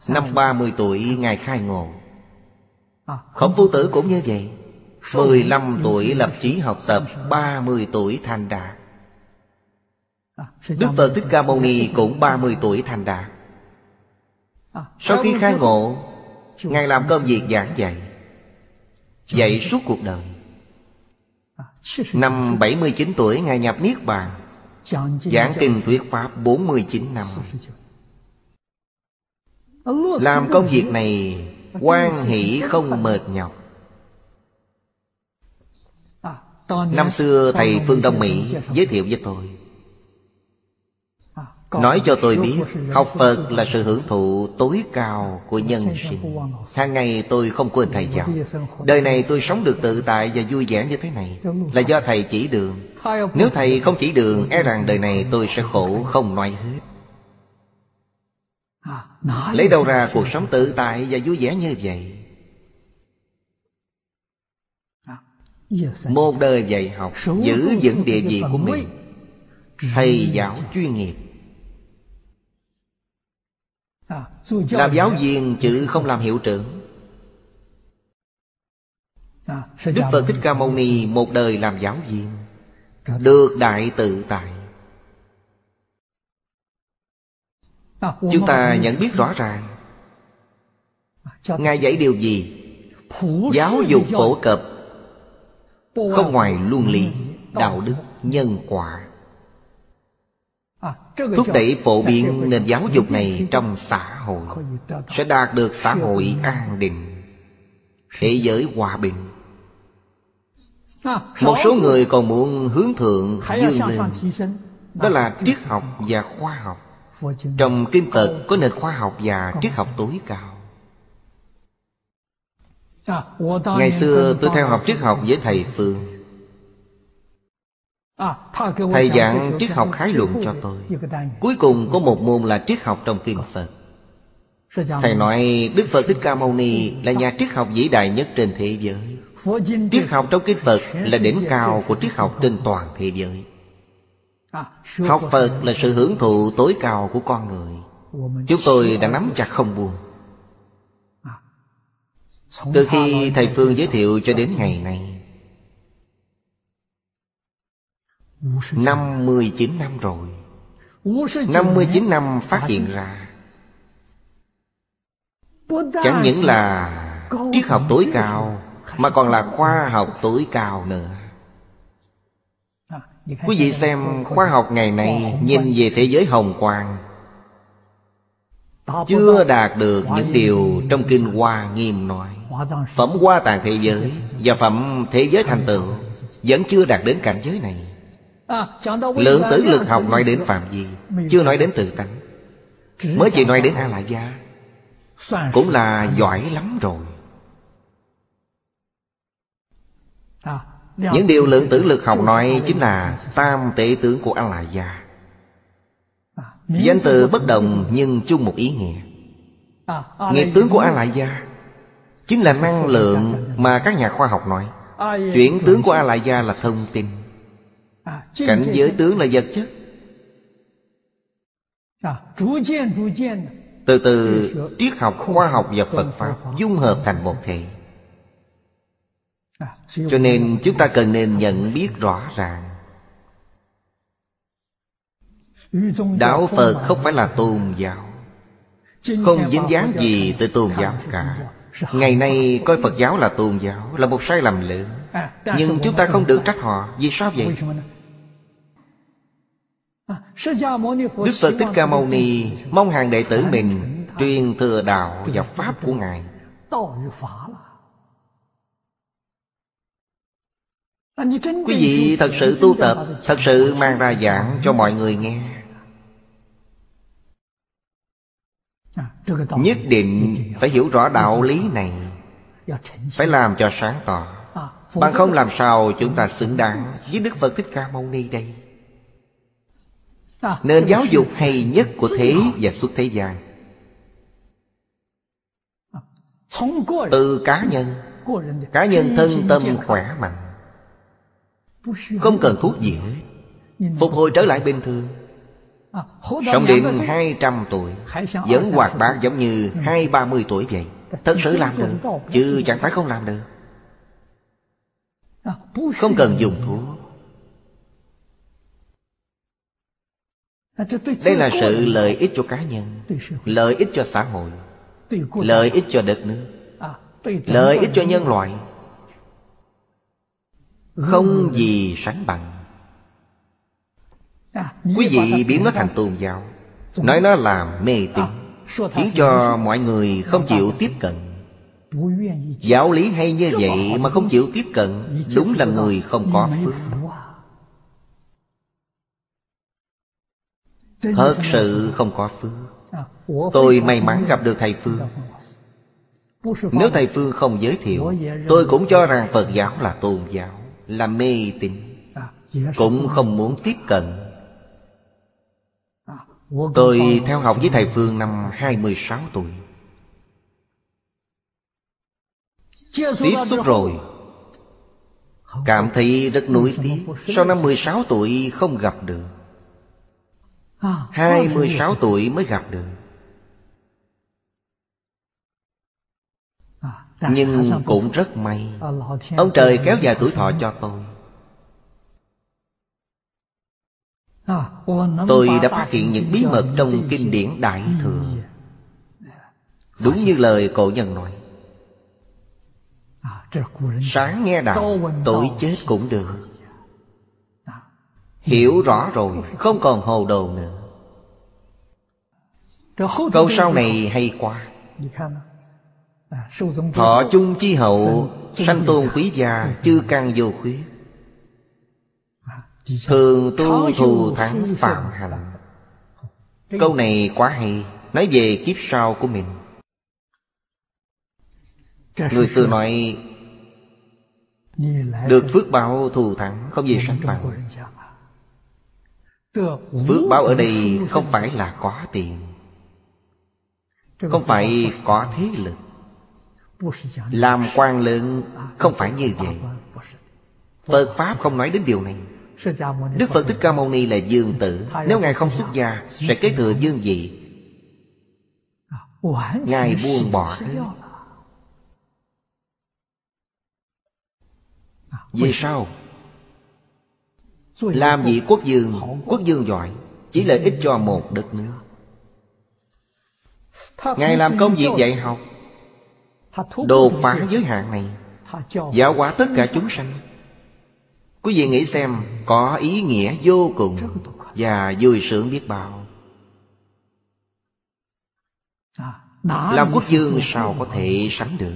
Năm 30 tuổi, Ngài khai ngộ. Khổng phu tử cũng như vậy. 15 tuổi lập chí học tập 30 tuổi thành đạt. Đức Phật Thích Ca Mâu Ni cũng 30 tuổi thành đạt sau khi khai ngộ Ngài làm công việc giảng dạy Dạy suốt cuộc đời. Năm 79 tuổi Ngài nhập Niết Bàn Giảng kinh thuyết Pháp 49 năm. Làm công việc này quan hỷ không mệt nhọc. Năm xưa Thầy Phương Đông Mỹ giới thiệu với tôi Nói cho tôi biết Học Phật là sự hưởng thụ tối cao của nhân sinh. Hàng ngày tôi không quên Thầy giáo Đời này tôi sống được tự tại và vui vẻ như thế này. Là do Thầy chỉ đường. Nếu Thầy không chỉ đường E rằng đời này tôi sẽ khổ không nói hết. Lấy đâu ra cuộc sống tự tại và vui vẻ như vậy? Một đời dạy học Giữ vững địa vị của mình. Thầy giáo chuyên nghiệp Làm giáo viên chứ không làm hiệu trưởng. Đức Phật Thích Ca Mâu Ni một đời làm giáo viên. Được đại tự tại. Chúng ta nhận biết rõ ràng. Ngài dạy điều gì? Giáo dục phổ cập Không ngoài luân lý Đạo đức, nhân quả Thúc đẩy phổ biến nền giáo dục này trong xã hội Sẽ đạt được xã hội an định Thế giới hòa bình. Một số người còn muốn hướng thượng dương lên. Đó là triết học và khoa học. Trong Kinh Phật có nền khoa học và triết học tối cao. Ngày xưa tôi theo học triết học với thầy Phương Thầy giảng triết học khái luận cho tôi. Cuối cùng có một môn là triết học trong Kinh Phật. Thầy nói Đức Phật Thích Ca Mâu Ni Là nhà triết học vĩ đại nhất trên thế giới. Triết học trong Kinh Phật Là đỉnh cao của triết học trên toàn thế giới. Học Phật là sự hưởng thụ tối cao của con người. Chúng tôi đã nắm chặt không buông. Từ khi Thầy Phương giới thiệu cho đến ngày nay 59 năm rồi. 59 năm phát hiện ra. Chẳng những là triết học tối cao Mà còn là khoa học tối cao nữa. Quý vị xem khoa học ngày nay Nhìn về thế giới hồng quang Chưa đạt được những điều trong Kinh Hoa Nghiêm nói. Phẩm Hoa tàng thế giới Và phẩm thế giới thành tựu Vẫn chưa đạt đến cảnh giới này Lượng tử lực học nói đến phạm vi. Chưa nói đến tự tánh. Mới chỉ nói đến A-lại gia. Cũng là giỏi lắm rồi. Những điều lượng tử lực học nói Chính là tam tệ tướng của A-lại gia. Danh từ bất đồng nhưng chung một ý nghĩa. Nghiệp tướng của A-lại gia Chính là năng lượng mà các nhà khoa học nói. Chuyển tướng của A-lại gia là thông tin Cảnh giới tướng là vật chất. Từ từ triết học, khoa học và Phật Pháp Dung hợp thành một thể. Cho nên chúng ta cần nên nhận biết rõ ràng. Đạo Phật không phải là tôn giáo. Không dính dáng gì tới tôn giáo cả. Ngày nay coi Phật giáo là tôn giáo Là một sai lầm lớn nhưng chúng ta không được trách họ Vì sao vậy? Đức Phật Thích Ca Mâu Ni Mong hàng đệ tử mình Truyền thừa đạo và Pháp của Ngài. Quý vị thật sự tu tập, Thật sự mang ra giảng cho mọi người nghe. Nhất định phải hiểu rõ đạo lý này, Phải làm cho sáng tỏ. Bằng không làm sao chúng ta xứng đáng Với Đức Phật Thích Ca Mâu Ni đây? Nên giáo dục hay nhất của thế và suốt thế gian. Từ cá nhân Cá nhân thân tâm khỏe mạnh. Không cần thuốc gì hết Phục hồi trở lại bình thường. Sống đến 200 tuổi Vẫn hoạt bát giống như hai ba mươi tuổi vậy. Thật sự làm được Chứ chẳng phải không làm được Không cần dùng thuốc. Đây là sự lợi ích cho cá nhân Lợi ích cho xã hội Lợi ích cho đất nước. Lợi ích cho nhân loại. Không gì sánh bằng. Quý vị biến nó thành tôn giáo Nói nó là mê tín Khiến cho mọi người không chịu tiếp cận Giáo lý hay như vậy mà không chịu tiếp cận Đúng là người không có phước. Thật sự không có phước. Tôi may mắn gặp được thầy Phương. Nếu thầy Phương không giới thiệu Tôi cũng cho rằng Phật giáo là tôn giáo Là mê tín Cũng không muốn tiếp cận. Tôi theo học với thầy Phương năm 26 tuổi Tiếp xúc rồi. Cảm thấy rất nuối tiếc. Sau năm 16 tuổi không gặp được. 26 tuổi mới gặp được. Nhưng cũng rất may. Ông trời kéo dài tuổi thọ cho tôi. Tôi đã phát hiện những bí mật trong kinh điển Đại Thừa. Đúng như lời cổ nhân nói Sáng nghe đạo Tối chết cũng được. Hiểu rõ rồi Không còn hồ đồ nữa. Câu sau này hay quá. Thọ chung chi hậu Sanh tôn quý gia Chư căn vô khuyết. Thường tu thù thắng phạm hạnh. Câu này quá hay Nói về kiếp sau của mình. Người xưa nói được phước báo thù thắng, Không gì sánh bằng. Phước báo ở đây không phải là có tiền, Không phải có thế lực. Làm quan lớn không phải như vậy. Phật Pháp không nói đến điều này. Đức Phật Thích Ca Mâu Ni là dương tử. Nếu Ngài không xuất gia, Sẽ kế thừa dương vị. Ngài buông bỏ. Vì sao? Làm gì quốc dương Quốc dương giỏi Chỉ lợi ích cho một đất nước. Ngài làm công việc dạy học Đột phá giới hạn này Giáo hóa tất cả chúng sanh. Quý vị nghĩ xem Có ý nghĩa vô cùng Và vui sướng biết bao. Làm quốc dương sao có thể sánh được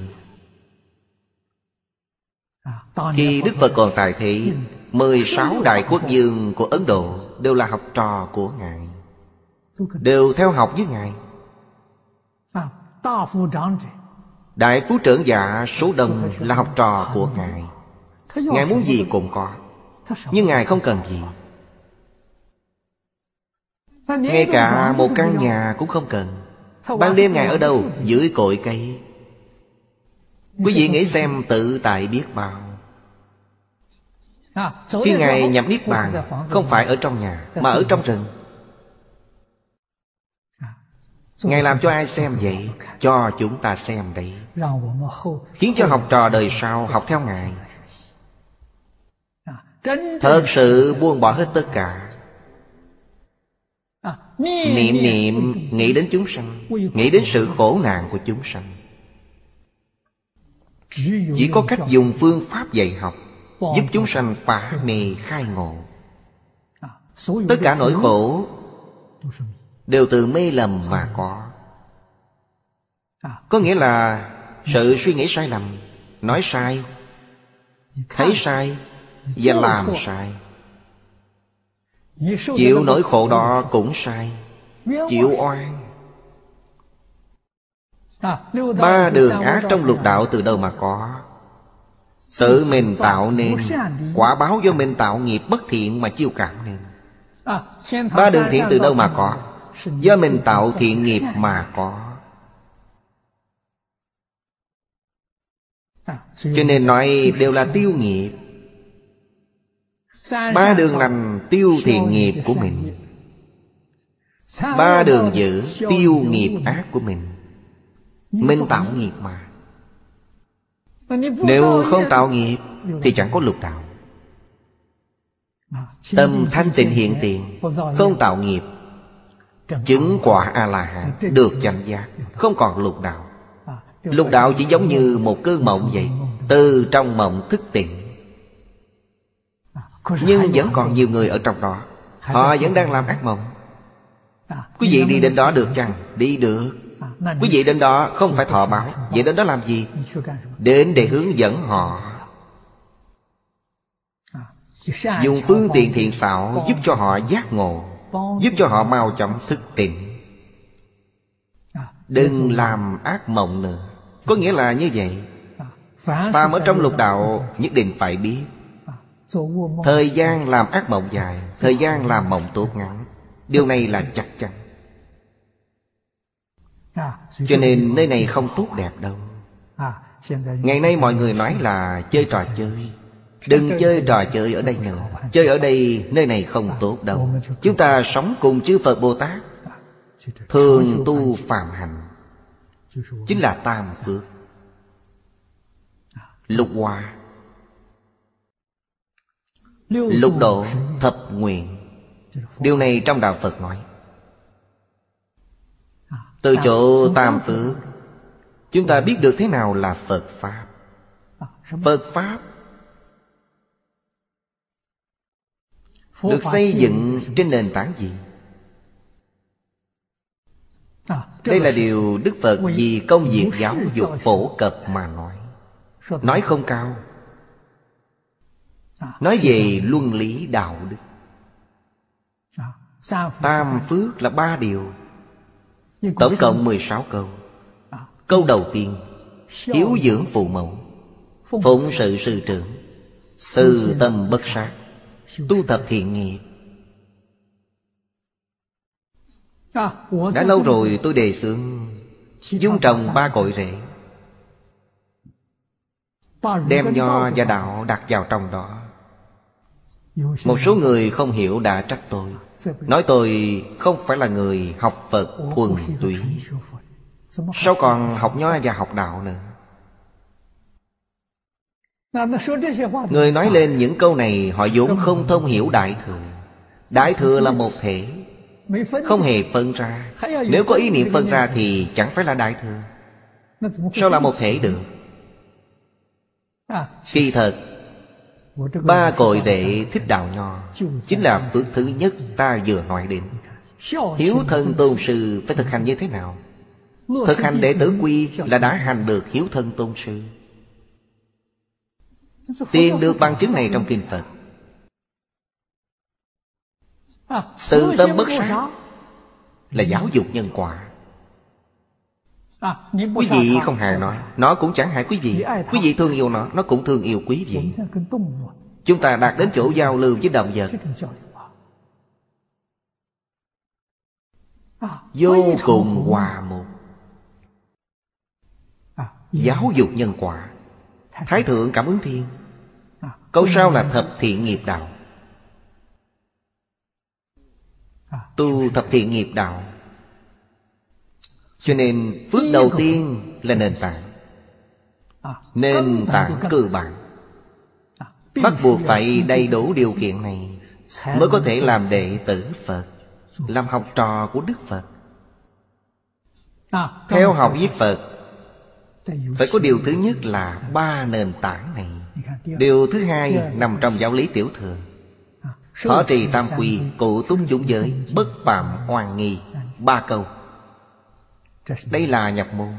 Khi Đức Phật còn tại thế 16 đại quốc dương của Ấn Độ Đều là học trò của Ngài Đều theo học với Ngài. Đại phú trưởng giả số đông là học trò của Ngài. Ngài muốn gì cũng có. Nhưng Ngài không cần gì. Ngay cả một căn nhà cũng không cần. Ban đêm Ngài ở đâu? Dưới cội cây. Quý vị nghĩ xem tự tại biết bao Khi Ngài nhập Niết Bàn Không phải ở trong nhà Mà ở trong rừng. Ngài làm cho ai xem vậy Cho chúng ta xem đấy. Khiến cho học trò đời sau học theo Ngài. Thật sự buông bỏ hết tất cả. Niệm niệm nghĩ đến chúng sanh Nghĩ đến sự khổ nạn của chúng sanh. Chỉ có cách dùng phương pháp dạy học Giúp chúng sanh phá mê khai ngộ. Tất cả nỗi khổ Đều từ mê lầm mà có. Có nghĩa là Sự suy nghĩ sai lầm Nói sai Thấy sai Và làm sai. Chịu nỗi khổ đó cũng sai. Chịu oan. Ba đường ác trong lục đạo từ đâu mà có Tự mình tạo nên, Quả báo do mình tạo nghiệp bất thiện mà chiêu cảm nên. Ba đường thiện từ đâu mà có? Do mình tạo thiện nghiệp mà có. Cho nên nói đều là tiêu nghiệp. Ba đường lành tiêu thiện nghiệp của mình. Ba đường giữ tiêu nghiệp ác của mình. Mình tạo nghiệp mà. Nếu không tạo nghiệp Thì chẳng có lục đạo. Tâm thanh tịnh hiện tiền Không tạo nghiệp Chứng quả A-la-hán Được chánh giác Không còn lục đạo. Lục đạo chỉ giống như một cơn mộng vậy Từ trong mộng thức tỉnh. Nhưng vẫn còn nhiều người ở trong đó. Họ vẫn đang làm ác mộng. Quý vị đi đến đó được chăng? Đi được Quý vị đến đó không phải thọ báo. Vậy đến đó làm gì? Đến để hướng dẫn họ. Dùng phương tiện thiện xảo Giúp cho họ giác ngộ Giúp cho họ mau chóng thức tỉnh. Đừng làm ác mộng nữa. Có nghĩa là như vậy. Phàm ở trong lục đạo nhất định phải biết. Thời gian làm ác mộng dài Thời gian làm mộng tốt ngắn. Điều này là chắc chắn cho nên nơi này không tốt đẹp đâu. Ngày nay mọi người nói là chơi trò chơi. Đừng chơi trò chơi ở đây nữa. Chơi ở đây, nơi này không tốt đâu. Chúng ta sống cùng chư Phật Bồ Tát. Thường tu phạm hành. Chính là tam phước. Lục hòa Lục độ thập nguyện. Điều này trong Đạo Phật nói. Từ chỗ tam phước. Chúng ta biết được thế nào là Phật Pháp. Phật Pháp Được xây dựng trên nền tảng gì? Đây là điều Đức Phật vì công việc giáo dục phổ cập mà nói. Nói không cao. Nói về luân lý đạo đức. Tam phước là ba điều Tổng cộng 16 câu. Câu đầu tiên Hiếu dưỡng phụ mẫu Phụng sự sư trưởng Từ tâm bất sát Tu tập thiện nghiệp. Đã lâu rồi tôi đề xướng Dung trồng ba cội rễ. Đem nho và đạo đặt vào trong đó. Một số người không hiểu đã trách tôi Nói tôi không phải là người học Phật thuần túy Sao còn học nho và học đạo nữa? Người nói lên những câu này, Họ vốn không thông hiểu Đại Thừa. Đại Thừa là một thể, Không hề phân ra. Nếu có ý niệm phân ra thì chẳng phải là Đại Thừa. Sao là một thể được? Kỳ thật Ba cội đệ thích đạo nho. Chính là phước thứ nhất ta vừa nói đến. Hiếu thân tôn sư phải thực hành như thế nào? Thực hành đệ tử quy là đã hành được hiếu thân tôn sư. Tìm được bằng chứng này trong Kinh Phật. Tự tâm bất sát Là giáo dục nhân quả Quý vị không hại nó Nó cũng chẳng hại quý vị. Quý vị thương yêu nó Nó cũng thương yêu quý vị. Chúng ta đạt đến chỗ giao lưu với động vật. Vô cùng hòa một Giáo dục nhân quả. Thái thượng cảm ứng thiên. Câu sau là thập thiện nghiệp đạo. Tu thập thiện nghiệp đạo Cho nên phước đầu tiên là nền tảng. Nền tảng cơ bản. Bắt buộc phải đầy đủ điều kiện này Mới có thể làm đệ tử Phật Làm học trò của Đức Phật. Theo học với Phật Phải có điều thứ nhất là ba nền tảng này. Điều thứ hai nằm trong giáo lý tiểu thừa. Thọ trì tam quy Cụ túc chúng giới Bất phạm oan nghi Ba câu Đây là nhập môn.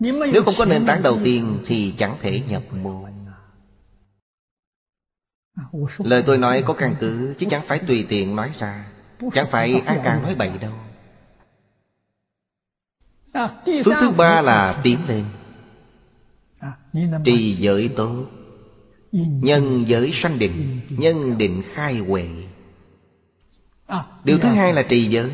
Nếu không có nền tảng đầu tiên Thì chẳng thể nhập môn. Lời tôi nói có căn cứ Chứ chẳng phải tùy tiện nói ra. Chẳng phải ai càng nói bậy đâu. Phước thứ ba là tiến lên. Trì giới tốt. Nhân giới sanh định. Nhân định khai huệ. Điều thứ hai là trì giới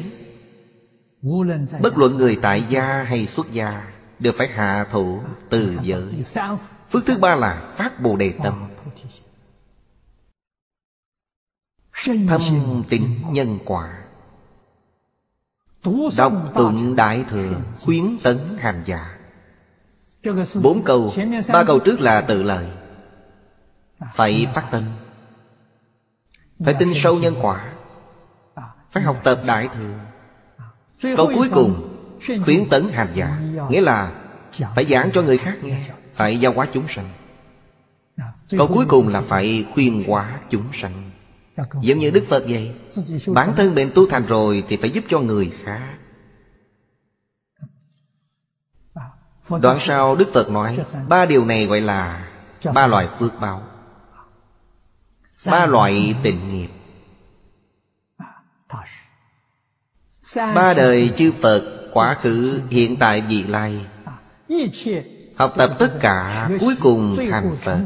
Bất luận người tại gia hay xuất gia Đều phải hạ thủ từ giới. Phước thứ ba là phát bồ đề tâm. Thâm tình nhân quả. Đọc tụng đại thừa Khuyến tấn hành giả. Bốn câu Ba câu trước là tự lời. Phải phát tâm. Phải tin sâu nhân quả. Phải học tập đại thừa Câu cuối cùng Khuyến tấn hành giả Nghĩa là Phải giảng cho người khác nghe Phải giao hóa chúng sanh. Câu cuối cùng là phải khuyên hóa chúng sanh. Giống như Đức Phật vậy Bản thân mình tu thành rồi Thì phải giúp cho người khác. Đoạn sau Đức Phật nói Ba điều này gọi là Ba loại phước báo. Ba loại tình nghiệp Ba đời chư Phật Quá khứ hiện tại vị lai. Học tập tất cả cuối cùng thành Phật.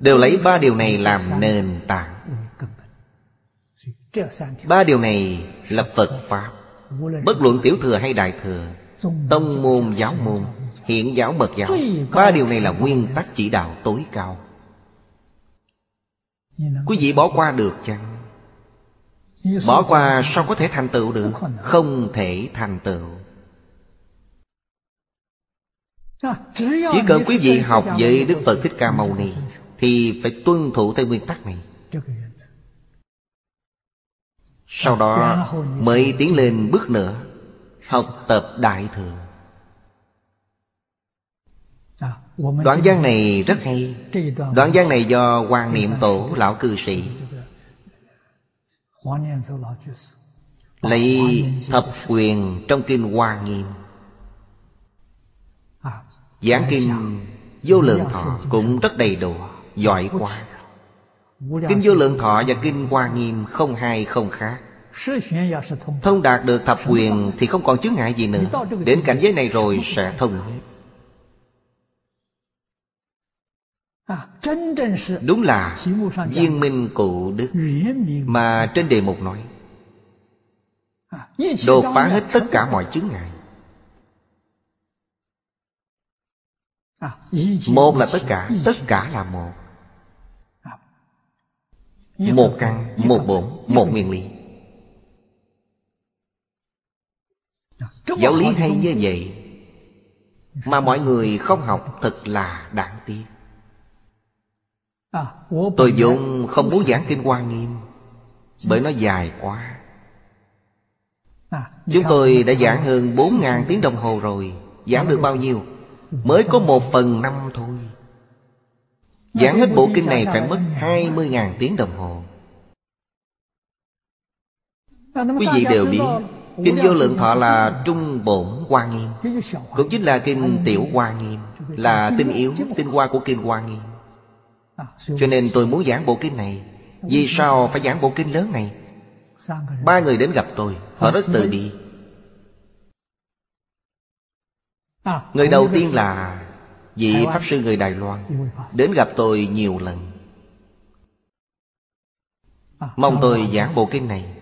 Đều lấy ba điều này làm nền tảng. Ba điều này là Phật Pháp. Bất luận tiểu thừa hay đại thừa Tông môn giáo môn Hiện giáo mật giáo Ba điều này là nguyên tắc chỉ đạo tối cao. Quý vị bỏ qua được chăng? Bỏ qua sao có thể thành tựu được? Không thể thành tựu. Chỉ cần quý vị học với Đức Phật Thích Ca Mâu Ni Thì phải tuân thủ theo nguyên tắc này. Sau đó mới tiến lên bước nữa Học tập Đại Thừa. Đoạn văn này rất hay. Đoạn văn này do Hoàng Niệm Tổ Lão Cư Sĩ Lấy thập quyền trong Kinh Hoa Nghiêm. Giảng Kinh Vô Lượng Thọ cũng rất đầy đủ Giỏi quá. Kinh Vô Lượng Thọ và Kinh Hoa Nghiêm không hai không khác. Thông đạt được thập quyền Thì không còn chướng ngại gì nữa. Đến cảnh giới này rồi sẽ thông hết Đúng là viên minh cụ đức Mà trên đề mục nói. Đột phá hết tất cả mọi chướng ngại. Một là tất cả Tất cả là một. Một căn, một bổn, một nguyên lý. Giáo lý hay như vậy Mà mọi người không học thật là đáng tiếc Tôi vốn không muốn giảng Kinh Hoa Nghiêm Bởi nó dài quá. Chúng tôi đã giảng hơn 4.000 tiếng đồng hồ rồi Giảng được bao nhiêu? Mới có một phần năm thôi. Giảng hết bộ kinh này phải mất 20.000 tiếng đồng hồ. Quý vị đều biết Kinh vô lượng thọ là trung bổn hoa nghiêm Cũng chính là kinh tiểu hoa nghiêm Là tinh yếu, tinh hoa của kinh hoa nghiêm cho nên tôi muốn giảng bộ kinh này. Vì sao phải giảng bộ kinh lớn này? Ba người đến gặp tôi. Họ rất từ bi. Người đầu tiên là Vị Pháp Sư người Đài Loan. Đến gặp tôi nhiều lần. Mong tôi giảng bộ kinh này.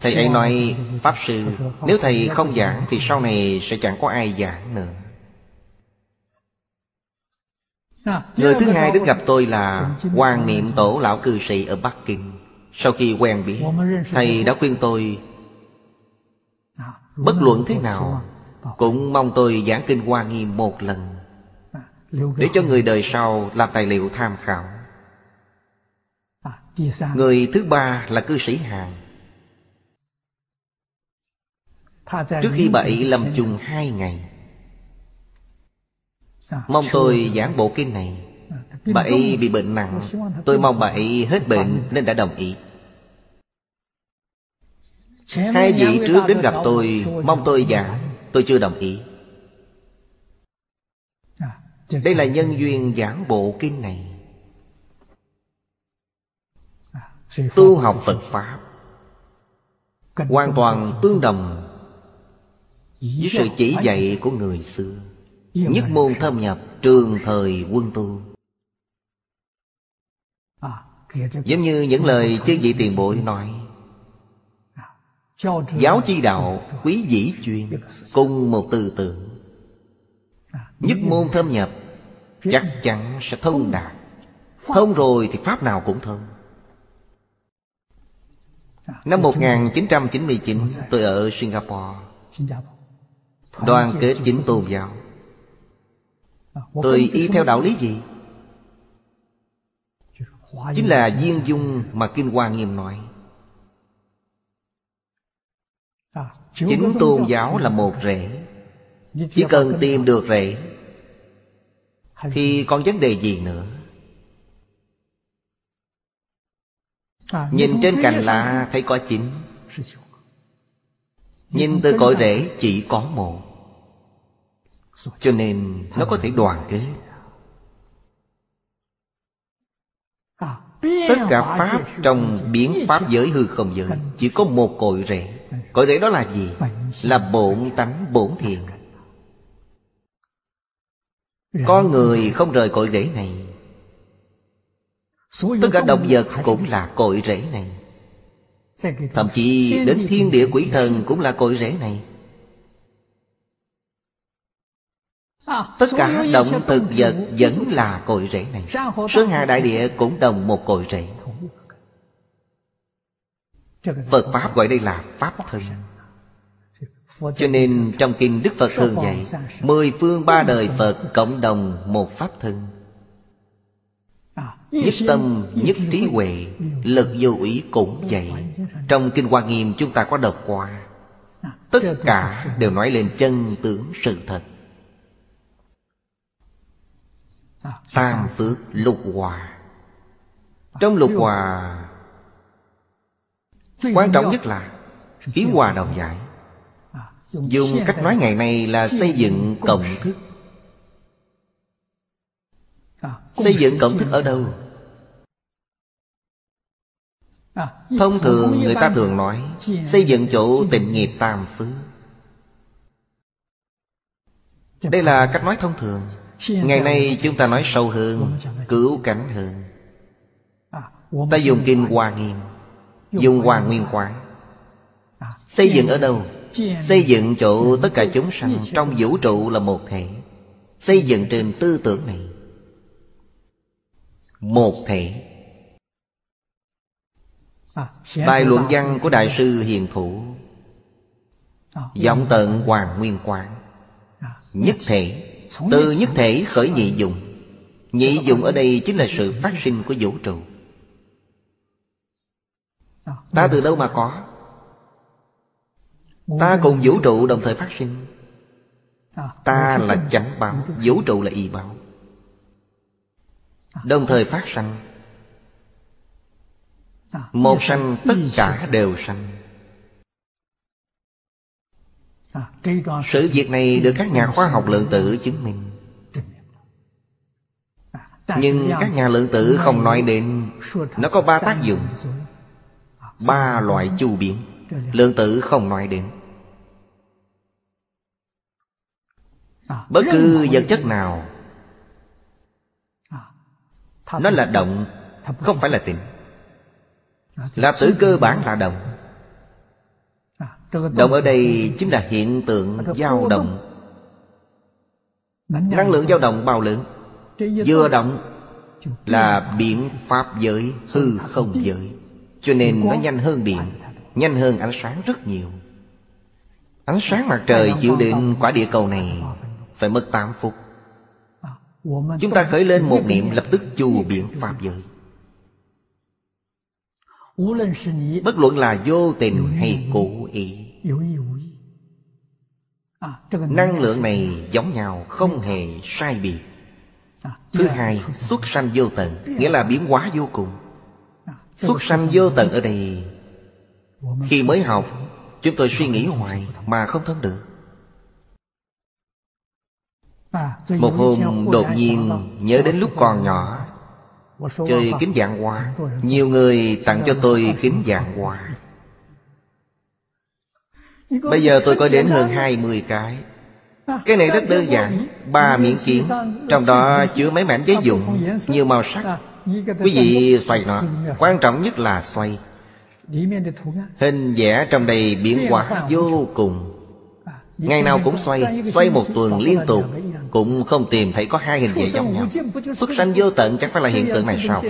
Thầy ấy nói Pháp Sư Nếu thầy không giảng Thì sau này sẽ chẳng có ai giảng nữa Người thứ hai đến gặp tôi là Hoàng Niệm Tổ Lão Cư Sĩ ở Bắc Kinh. Sau khi quen biết, Thầy đã khuyên tôi, Bất luận thế nào, Cũng mong tôi giảng kinh Hoa Nghiêm một lần, Để cho người đời sau làm tài liệu tham khảo. Người thứ ba là cư sĩ Hàn. Trước khi bà ấy lâm chung hai ngày Mong tôi giảng bộ kinh này. Bà ấy bị bệnh nặng. Tôi mong bà ấy hết bệnh nên đã đồng ý. Hai vị trước đến gặp tôi Mong tôi giảng Tôi chưa đồng ý. Đây là nhân duyên giảng bộ kinh này. Tu học Phật Pháp. Hoàn toàn tương đồng Với sự chỉ dạy của người xưa Nhất môn thâm nhập trường thời quân tu. Giống như những lời chư vị tiền bối nói. Giáo chi đạo quý dĩ chuyên Cùng một tư tưởng. Nhất môn thâm nhập Chắc chắn sẽ thông đạt. Thông rồi thì pháp nào cũng thông. Năm 1999 tôi ở Singapore. Đoàn kết chính tôn giáo Tôi y theo đạo lý gì? Chính là viên dung mà Kinh Hoa Nghiêm nói. Chính tôn giáo là một rễ. Chỉ cần tìm được rễ Thì còn vấn đề gì nữa? Nhìn trên cành lá thấy có chín Nhìn từ cội rễ chỉ có một cho nên nó có thể đoàn kết. Tất cả Pháp trong biến Pháp giới hư không giới, Chỉ có một cội rễ. Cội rễ đó là gì? Là bổn tánh, bổn thiện Con người không rời cội rễ này. Tất cả động vật cũng là cội rễ này. Thậm chí đến thiên địa quỷ thần cũng là cội rễ này. Tất cả động thực vật vẫn là cội rễ này. Sơn Hà Đại Địa cũng đồng một cội rễ Phật Pháp gọi đây là Pháp thân. Cho nên trong Kinh Đức Phật thường dạy Mười phương ba đời Phật cộng đồng một Pháp thân. Nhất tâm, nhất trí huệ Lực vô ủy cũng vậy. Trong Kinh Hoa Nghiêm chúng ta có đọc qua Tất cả đều nói lên chân tướng sự thật Tam phước lục hòa. Trong lục hòa, Quan trọng nhất là ý hòa đồng giải. Dùng cách nói ngày nay là xây dựng cộng thức. Xây dựng cộng thức ở đâu? Thông thường người ta thường nói Xây dựng chỗ tịnh nghiệp tam phước. Đây là cách nói thông thường. Ngày nay chúng ta nói sâu hơn Cứu cánh hơn. Ta dùng kinh Hoa Nghiêm Dùng Hoa Nguyên Quán. Xây dựng ở đâu? Xây dựng chỗ tất cả chúng sanh Trong vũ trụ là một thể. Xây dựng trên tư tưởng này. Một thể. Bài luận văn của Đại sư Hiền Thủ. Giọng tận Hoàng Nguyên Quán. Nhất thể từ nhất thể khởi nhị dụng Nhị dụng ở đây chính là sự phát sinh của vũ trụ. Ta từ đâu mà có? Ta cùng vũ trụ đồng thời phát sinh. Ta là chánh báo, Vũ trụ là y báo. Đồng thời phát sanh. Một sanh tất cả đều sanh sự việc này được các nhà khoa học lượng tử chứng minh. Nhưng các nhà lượng tử không nói đến, Nó có ba tác dụng, Ba loại chu biến. Lượng tử không nói đến. Bất cứ vật chất nào, Nó là động, Không phải là tịnh Là tử cơ bản là động. Động ở đây chính là hiện tượng dao động. Năng lượng dao động bao lớn? Vừa động là biển pháp giới hư không giới. Cho nên nó nhanh hơn điện Nhanh hơn ánh sáng rất nhiều. Ánh sáng mặt trời chịu đến quả địa cầu này Phải mất 8 phút. Chúng ta khởi lên một niệm lập tức chu biển pháp giới Bất luận là vô tình hay cố ý. Năng lượng này giống nhau không hề sai biệt. Thứ hai, xuất sanh vô tận Nghĩa là biến hóa vô cùng. Xuất sanh vô tận ở đây Khi mới học Chúng tôi suy nghĩ hoài Mà không thông được. Một hôm đột nhiên Nhớ đến lúc còn nhỏ Chơi kính dạng hoa. Nhiều người tặng cho tôi kính dạng hoa. Bây giờ tôi có đến hơn 20 cái. Cái này rất đơn giản Ba miếng kiến Trong đó chứa mấy mảnh giấy dụng Nhiều màu sắc. Quý vị xoay nó. Quan trọng nhất là xoay. Hình vẽ trong đây biến hóa vô cùng. Ngày nào cũng xoay Xoay một tuần liên tục Cũng không tìm thấy có hai hình vẽ giống nhau. Xuất sanh vô tận chắc phải là hiện tượng này sao?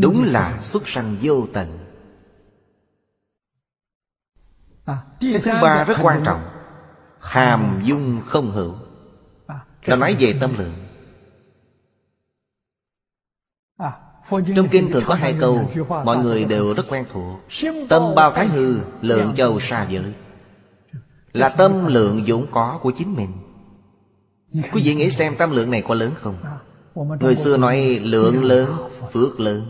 Đúng là xuất sanh vô tận. Cái thứ ba rất quan trọng. Hàm dung không hữu. Nó nói về tâm lượng. Trong kinh thường có hai câu Mọi người đều rất quen thuộc. Tâm bao thái hư Lượng châu xa giới là tâm lượng vốn có của chính mình. Quý vị nghĩ xem tâm lượng này có lớn không? Người xưa nói lượng lớn, Phước lớn.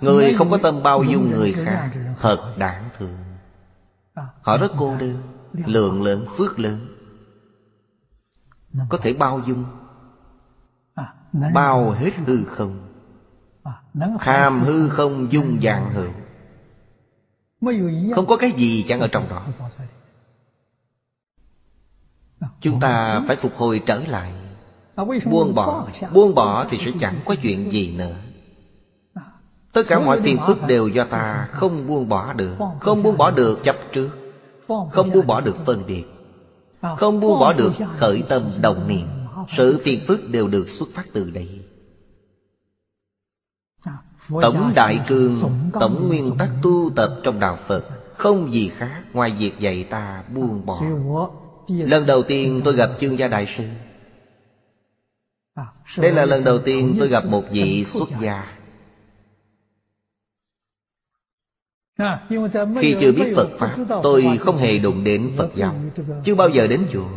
Người không có tâm bao dung người khác, Thật đáng thương. Họ rất cô đơn, Lượng lớn, phước lớn. Có thể bao dung, Bao hết hư không. Tham hư không dung dạng hưởng. Không có cái gì chẳng ở trong đó. Chúng ta phải phục hồi trở lại. Buông bỏ Buông bỏ thì sẽ chẳng có chuyện gì nữa. Tất cả mọi phiền phức đều do ta không buông bỏ được Không buông bỏ được chấp trước Không buông bỏ được phân biệt Không buông bỏ được khởi tâm đồng niệm. Sự phiền phức đều được xuất phát từ đây Tổng Đại Cương Tổng nguyên tắc tu tập trong Đạo Phật Không gì khác ngoài việc dạy ta buông bỏ. Lần đầu tiên tôi gặp chương gia đại sư. Đây là lần đầu tiên tôi gặp một vị xuất gia. Khi chưa biết Phật Pháp Tôi không hề đụng đến Phật giáo Chưa bao giờ đến chùa.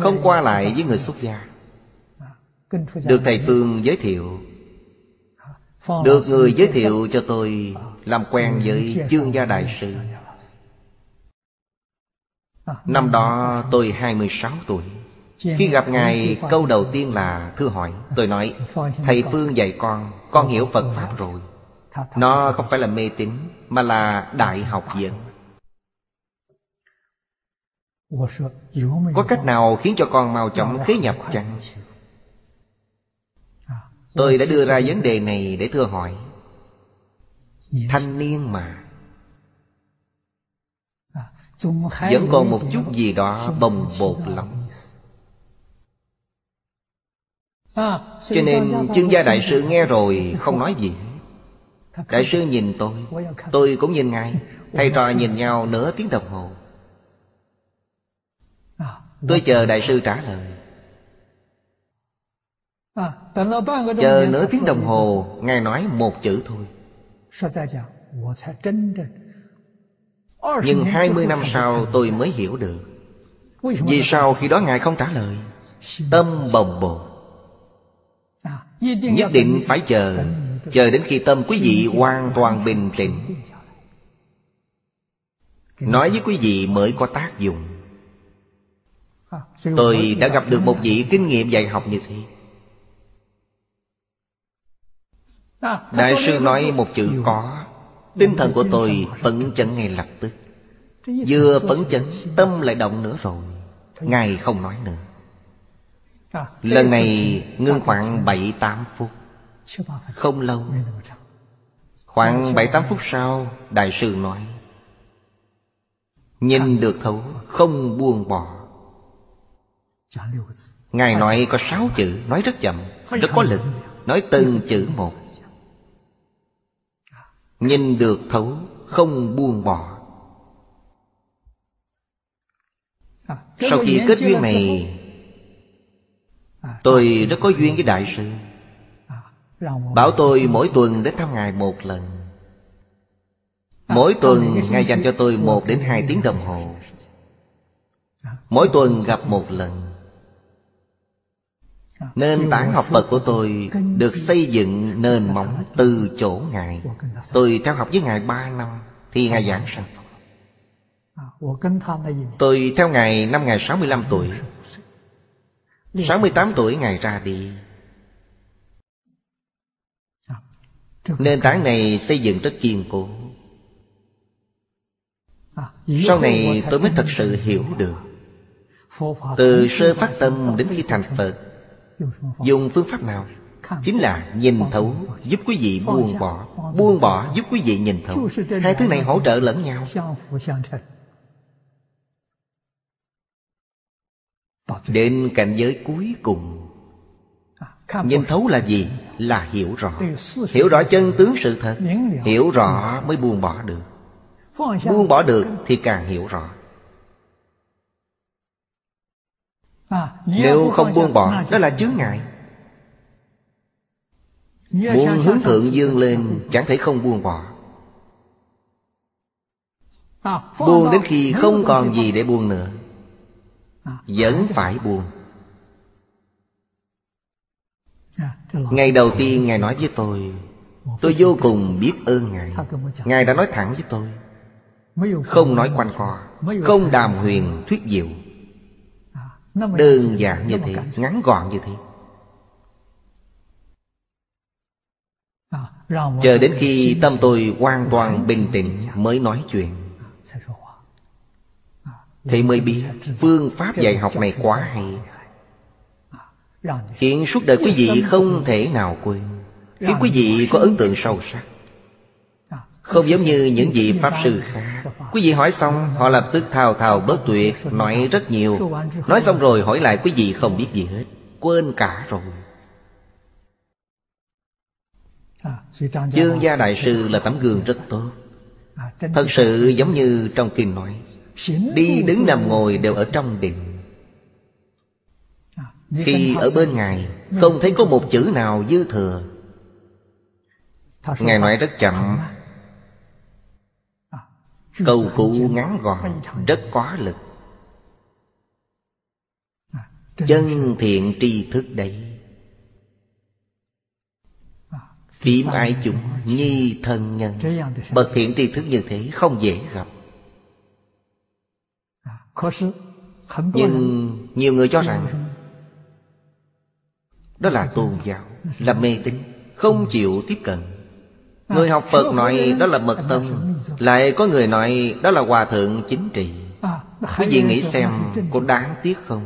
Không qua lại với người xuất gia. Được Thầy Phương giới thiệu được người giới thiệu cho tôi Làm quen với chương gia đại sư. Năm đó tôi 26 tuổi. Khi gặp Ngài, câu đầu tiên là, thưa hỏi. Tôi nói, Thầy Phương dạy con Con hiểu Phật Pháp rồi. Nó không phải là mê tín, Mà là đại học viện. Có cách nào khiến cho con mau chóng khế nhập chăng? Tôi đã đưa ra vấn đề này để thưa hỏi. Thanh niên mà. Vẫn còn một chút gì đó bồng bột lòng Cho nên chương gia đại sư nghe rồi không nói gì. Đại sư nhìn tôi. Tôi cũng nhìn ngài. Thầy trò nhìn nhau nửa tiếng đồng hồ. Tôi chờ đại sư trả lời Chờ nửa tiếng đồng hồ Ngài nói một chữ thôi. nhưng 20 năm sau tôi mới hiểu được. Vì sao khi đó Ngài không trả lời? Tâm bồng bột Nhất định phải chờ Chờ đến khi tâm quý vị hoàn toàn bình tĩnh. Nói với quý vị mới có tác dụng. Tôi đã gặp được một vị kinh nghiệm dạy học như thế Đại sư nói một chữ có. Tinh thần của tôi phấn chấn ngay lập tức. Vừa phấn chấn Tâm lại động nữa rồi. Ngài không nói nữa. Lần này ngưng khoảng 7-8 phút. Không lâu. Khoảng 7-8 phút sau Đại sư nói Nhìn được thấu Không buông bỏ. Ngài nói có 6 chữ Nói rất chậm Rất có lực Nói từng chữ một Nhìn được thấu Không buông bỏ. Sau khi kết duyên này Tôi rất có duyên với Đại sư. Bảo tôi mỗi tuần đến thăm Ngài một lần. Mỗi tuần Ngài dành cho tôi một đến hai tiếng đồng hồ. Mỗi tuần gặp một lần Nền tảng học Phật của tôi Được xây dựng nền móng từ chỗ Ngài. Tôi theo học với Ngài ba năm Thì Ngài giảng sanh. Tôi theo Ngài năm Ngài 65 tuổi. 68 tuổi Ngài ra đi. Nền tảng này xây dựng rất kiên cố. Sau này tôi mới thật sự hiểu được. Từ sơ phát tâm đến khi thành Phật Dùng phương pháp nào? Chính là nhìn thấu, Giúp quý vị buông bỏ. Buông bỏ, giúp quý vị nhìn thấu. Hai thứ này hỗ trợ lẫn nhau. Đến cảnh giới cuối cùng. Nhìn thấu là gì? Là hiểu rõ. Hiểu rõ chân tướng sự thật. Hiểu rõ mới buông bỏ được. Buông bỏ được thì càng hiểu rõ. Nếu không buông bỏ Đó là chướng ngại. Muốn hướng thượng dương lên Chẳng thể không buông bỏ. Buông đến khi không còn gì để buông nữa vẫn phải buông. Ngày đầu tiên Ngài nói với tôi Tôi vô cùng biết ơn Ngài. Ngài đã nói thẳng với tôi Không nói quanh co Không đàm huyền thuyết diệu Đơn giản như thế Ngắn gọn như thế. Chờ đến khi tâm tôi hoàn toàn bình tĩnh Mới nói chuyện. Thì mới biết Phương pháp dạy học này quá hay. Khiến suốt đời quý vị không thể nào quên. Khiến quý vị có ấn tượng sâu sắc. Không giống như những vị Pháp Sư khác. Quý vị hỏi xong, Họ lập tức thao thao bớt tuyệt Nói rất nhiều. Nói xong rồi hỏi lại quý vị không biết gì hết. Quên cả rồi. Dương gia đại sư là tấm gương rất tốt. Thật sự giống như trong kinh nói, Đi đứng nằm ngồi đều ở trong định. Khi ở bên Ngài, Không thấy có một chữ nào dư thừa. Ngài nói rất chậm Câu cụ ngắn gọn, Rất có lực. Chân thiện tri thức đấy. Phím ai chúng nhi thân nhân. Bậc thiện tri thức như thế không dễ gặp. Nhưng nhiều người cho rằng Đó là tôn giáo, Là mê tín, Không chịu tiếp cận. Người học Phật nói đó là mật tông Lại có người nói đó là hòa thượng chính trị. Quý vị nghĩ xem có đáng tiếc không?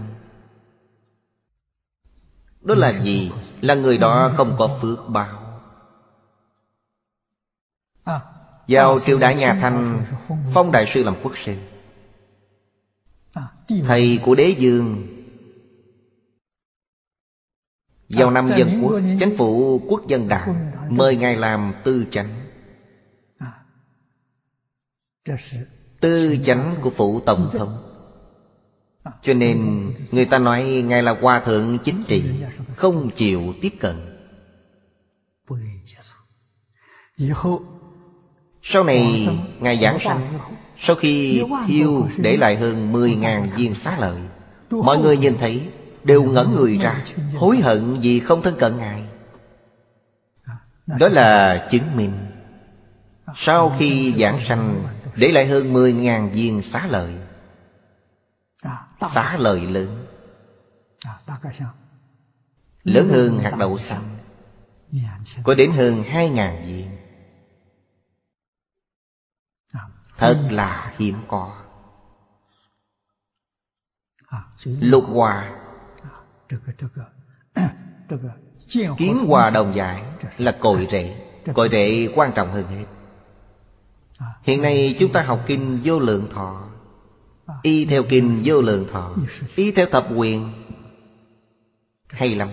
Đó là gì? Là người đó không có phước báo. Vào triều đại nhà Thanh Phong Đại Sư làm quốc sư. Thầy của đế dương. Vào năm dân quốc Chánh phủ quốc dân đảng Mời Ngài làm tư chánh. Tư chánh của phủ tổng thống. Cho nên người ta nói Ngài là hòa thượng chính trị Không chịu tiếp cận. Sau này Ngài giảng sanh. Sau khi thiêu để lại hơn 10.000 viên xá lợi Mọi người nhìn thấy Đều ngẩn người ra Hối hận vì không thân cận Ngài đó là chứng minh. Sau khi giảng sanh, Để lại hơn 10.000 viên xá lợi. Xá lợi lớn. Lớn hơn hạt đậu xanh. Có đến hơn 2.000 viên. Thật là hiếm có. Lục hòa. Kiến hòa đồng giải là cội rễ. Cội rễ quan trọng hơn hết. Hiện nay chúng ta học kinh vô lượng thọ. Y theo kinh vô lượng thọ. Y theo thập quyền. Hay lắm.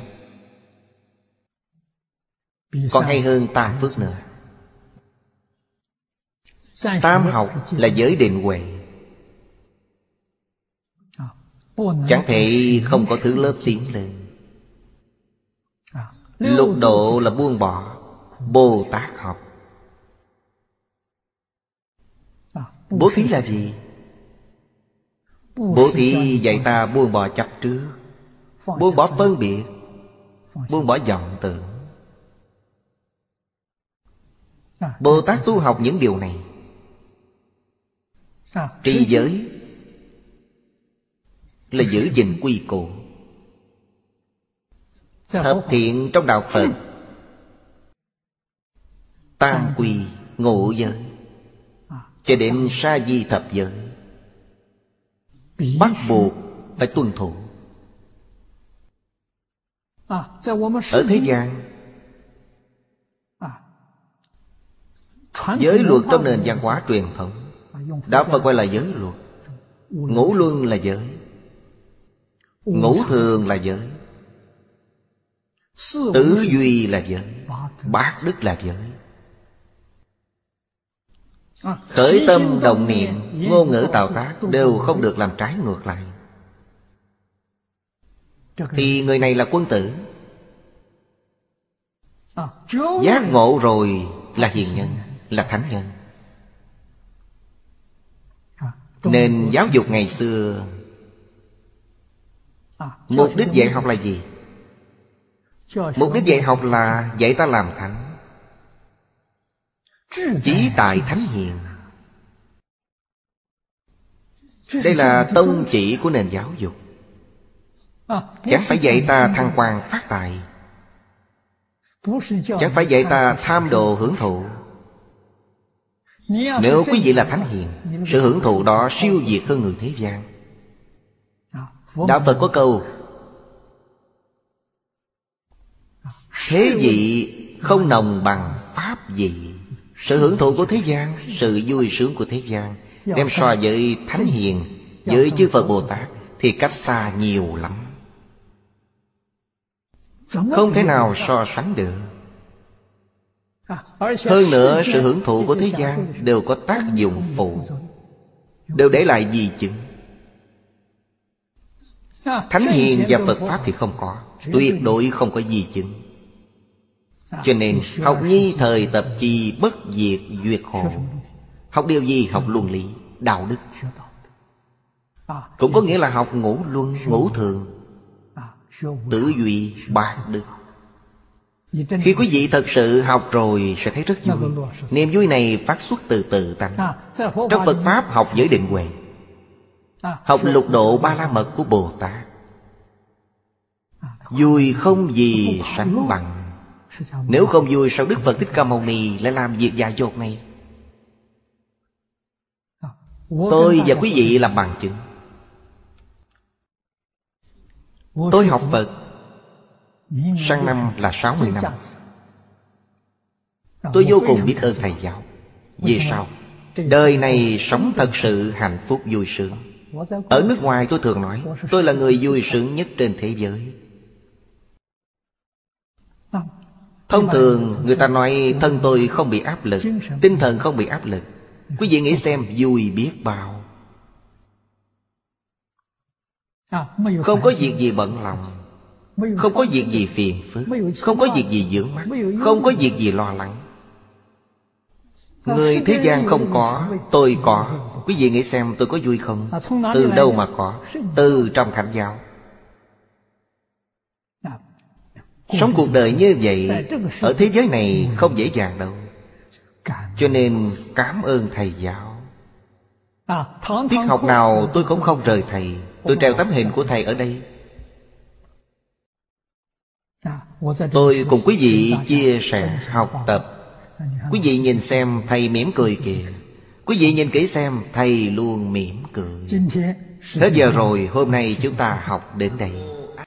Còn hay hơn tam phước nữa. Tam học là giới định huệ. Chẳng thể không có thứ lớp tiến lên. Lục độ là buông bỏ Bồ Tát học Bố thí là gì? Bố thí dạy ta buông bỏ chấp trước Buông bỏ phân biệt Buông bỏ vọng tưởng. Bồ Tát tu học những điều này. Trì giới Là giữ gìn quy củ Thập thiện trong đạo Phật. Tam quy ngũ giới. Cho đến sa di thập giới. Bắt buộc phải tuân thủ. Ở thế gian. Giới luật trong nền văn hóa truyền thống. Đạo Phật gọi là giới luật. Ngũ luân là giới. Ngũ thường là giới Tứ duy là giới Bát đức là giới. Khởi tâm đồng niệm Ngôn ngữ tạo tác Đều không được làm trái ngược lại. Thì người này là quân tử. Giác ngộ rồi là hiền nhân Là thánh nhân. Nên giáo dục ngày xưa Mục đích dạy học là gì? Mục đích dạy học là dạy ta làm thánh. Chí tại thánh hiền. Đây là tông chỉ của nền giáo dục. Chẳng phải dạy ta thăng quan phát tài. Chẳng phải dạy ta tham đồ hưởng thụ. Nếu quý vị là thánh hiền Sự hưởng thụ đó siêu việt hơn người thế gian. Đạo Phật có câu Thế vị không nồng bằng Pháp vị Sự hưởng thụ của thế gian Sự vui sướng của thế gian. Đem so với Thánh Hiền Với chư Phật Bồ Tát Thì cách xa nhiều lắm. Không thể nào so sánh được. Hơn nữa sự hưởng thụ của thế gian Đều có tác dụng phụ. Đều để lại di chứng Thánh hiền và Phật Pháp thì không có. Tuyệt đối không có di chứng cho nên học nhi thời tập chi bất diệt duyệt khổ. Học điều gì? Học luân lý, đạo đức. Cũng có nghĩa là học ngũ luân, ngũ thường Tử duy, bạc đức. Khi quý vị thật sự học rồi sẽ thấy rất vui. Niềm vui này phát xuất từ từ tăng. Trong Phật Pháp học giới định huệ. Học lục độ ba la mật của Bồ Tát. Vui không gì sánh bằng. Nếu không vui sao Đức Phật Thích Ca Mâu Ni lại làm việc dài dột này? Tôi và quý vị làm bằng chứng. Tôi học Phật Sang năm là 60 năm. Tôi vô cùng biết ơn Thầy giáo. Vì sao? Đời này sống thật sự hạnh phúc vui sướng. Ở nước ngoài tôi thường nói Tôi là người vui sướng nhất trên thế giới Thông thường, người ta nói thân tôi không bị áp lực, Tinh thần không bị áp lực. Quý vị nghĩ xem, vui biết bao. Không có việc gì bận lòng. Không có việc gì phiền phức. Không có việc gì dưỡng mắt. Không có việc gì lo lắng. Người thế gian không có, Tôi có. Quý vị nghĩ xem, tôi có vui không? Từ đâu mà có? Từ trong thánh giáo. Sống cuộc đời như vậy Ở thế giới này không dễ dàng đâu. Cho nên cảm ơn Thầy giáo. Tiết học nào tôi cũng không rời Thầy. Tôi treo tấm hình của Thầy ở đây. Tôi cùng quý vị chia sẻ học tập. Quý vị nhìn xem Thầy mỉm cười kìa. Quý vị nhìn kỹ xem Thầy luôn mỉm cười. Hết giờ rồi hôm nay chúng ta học đến đây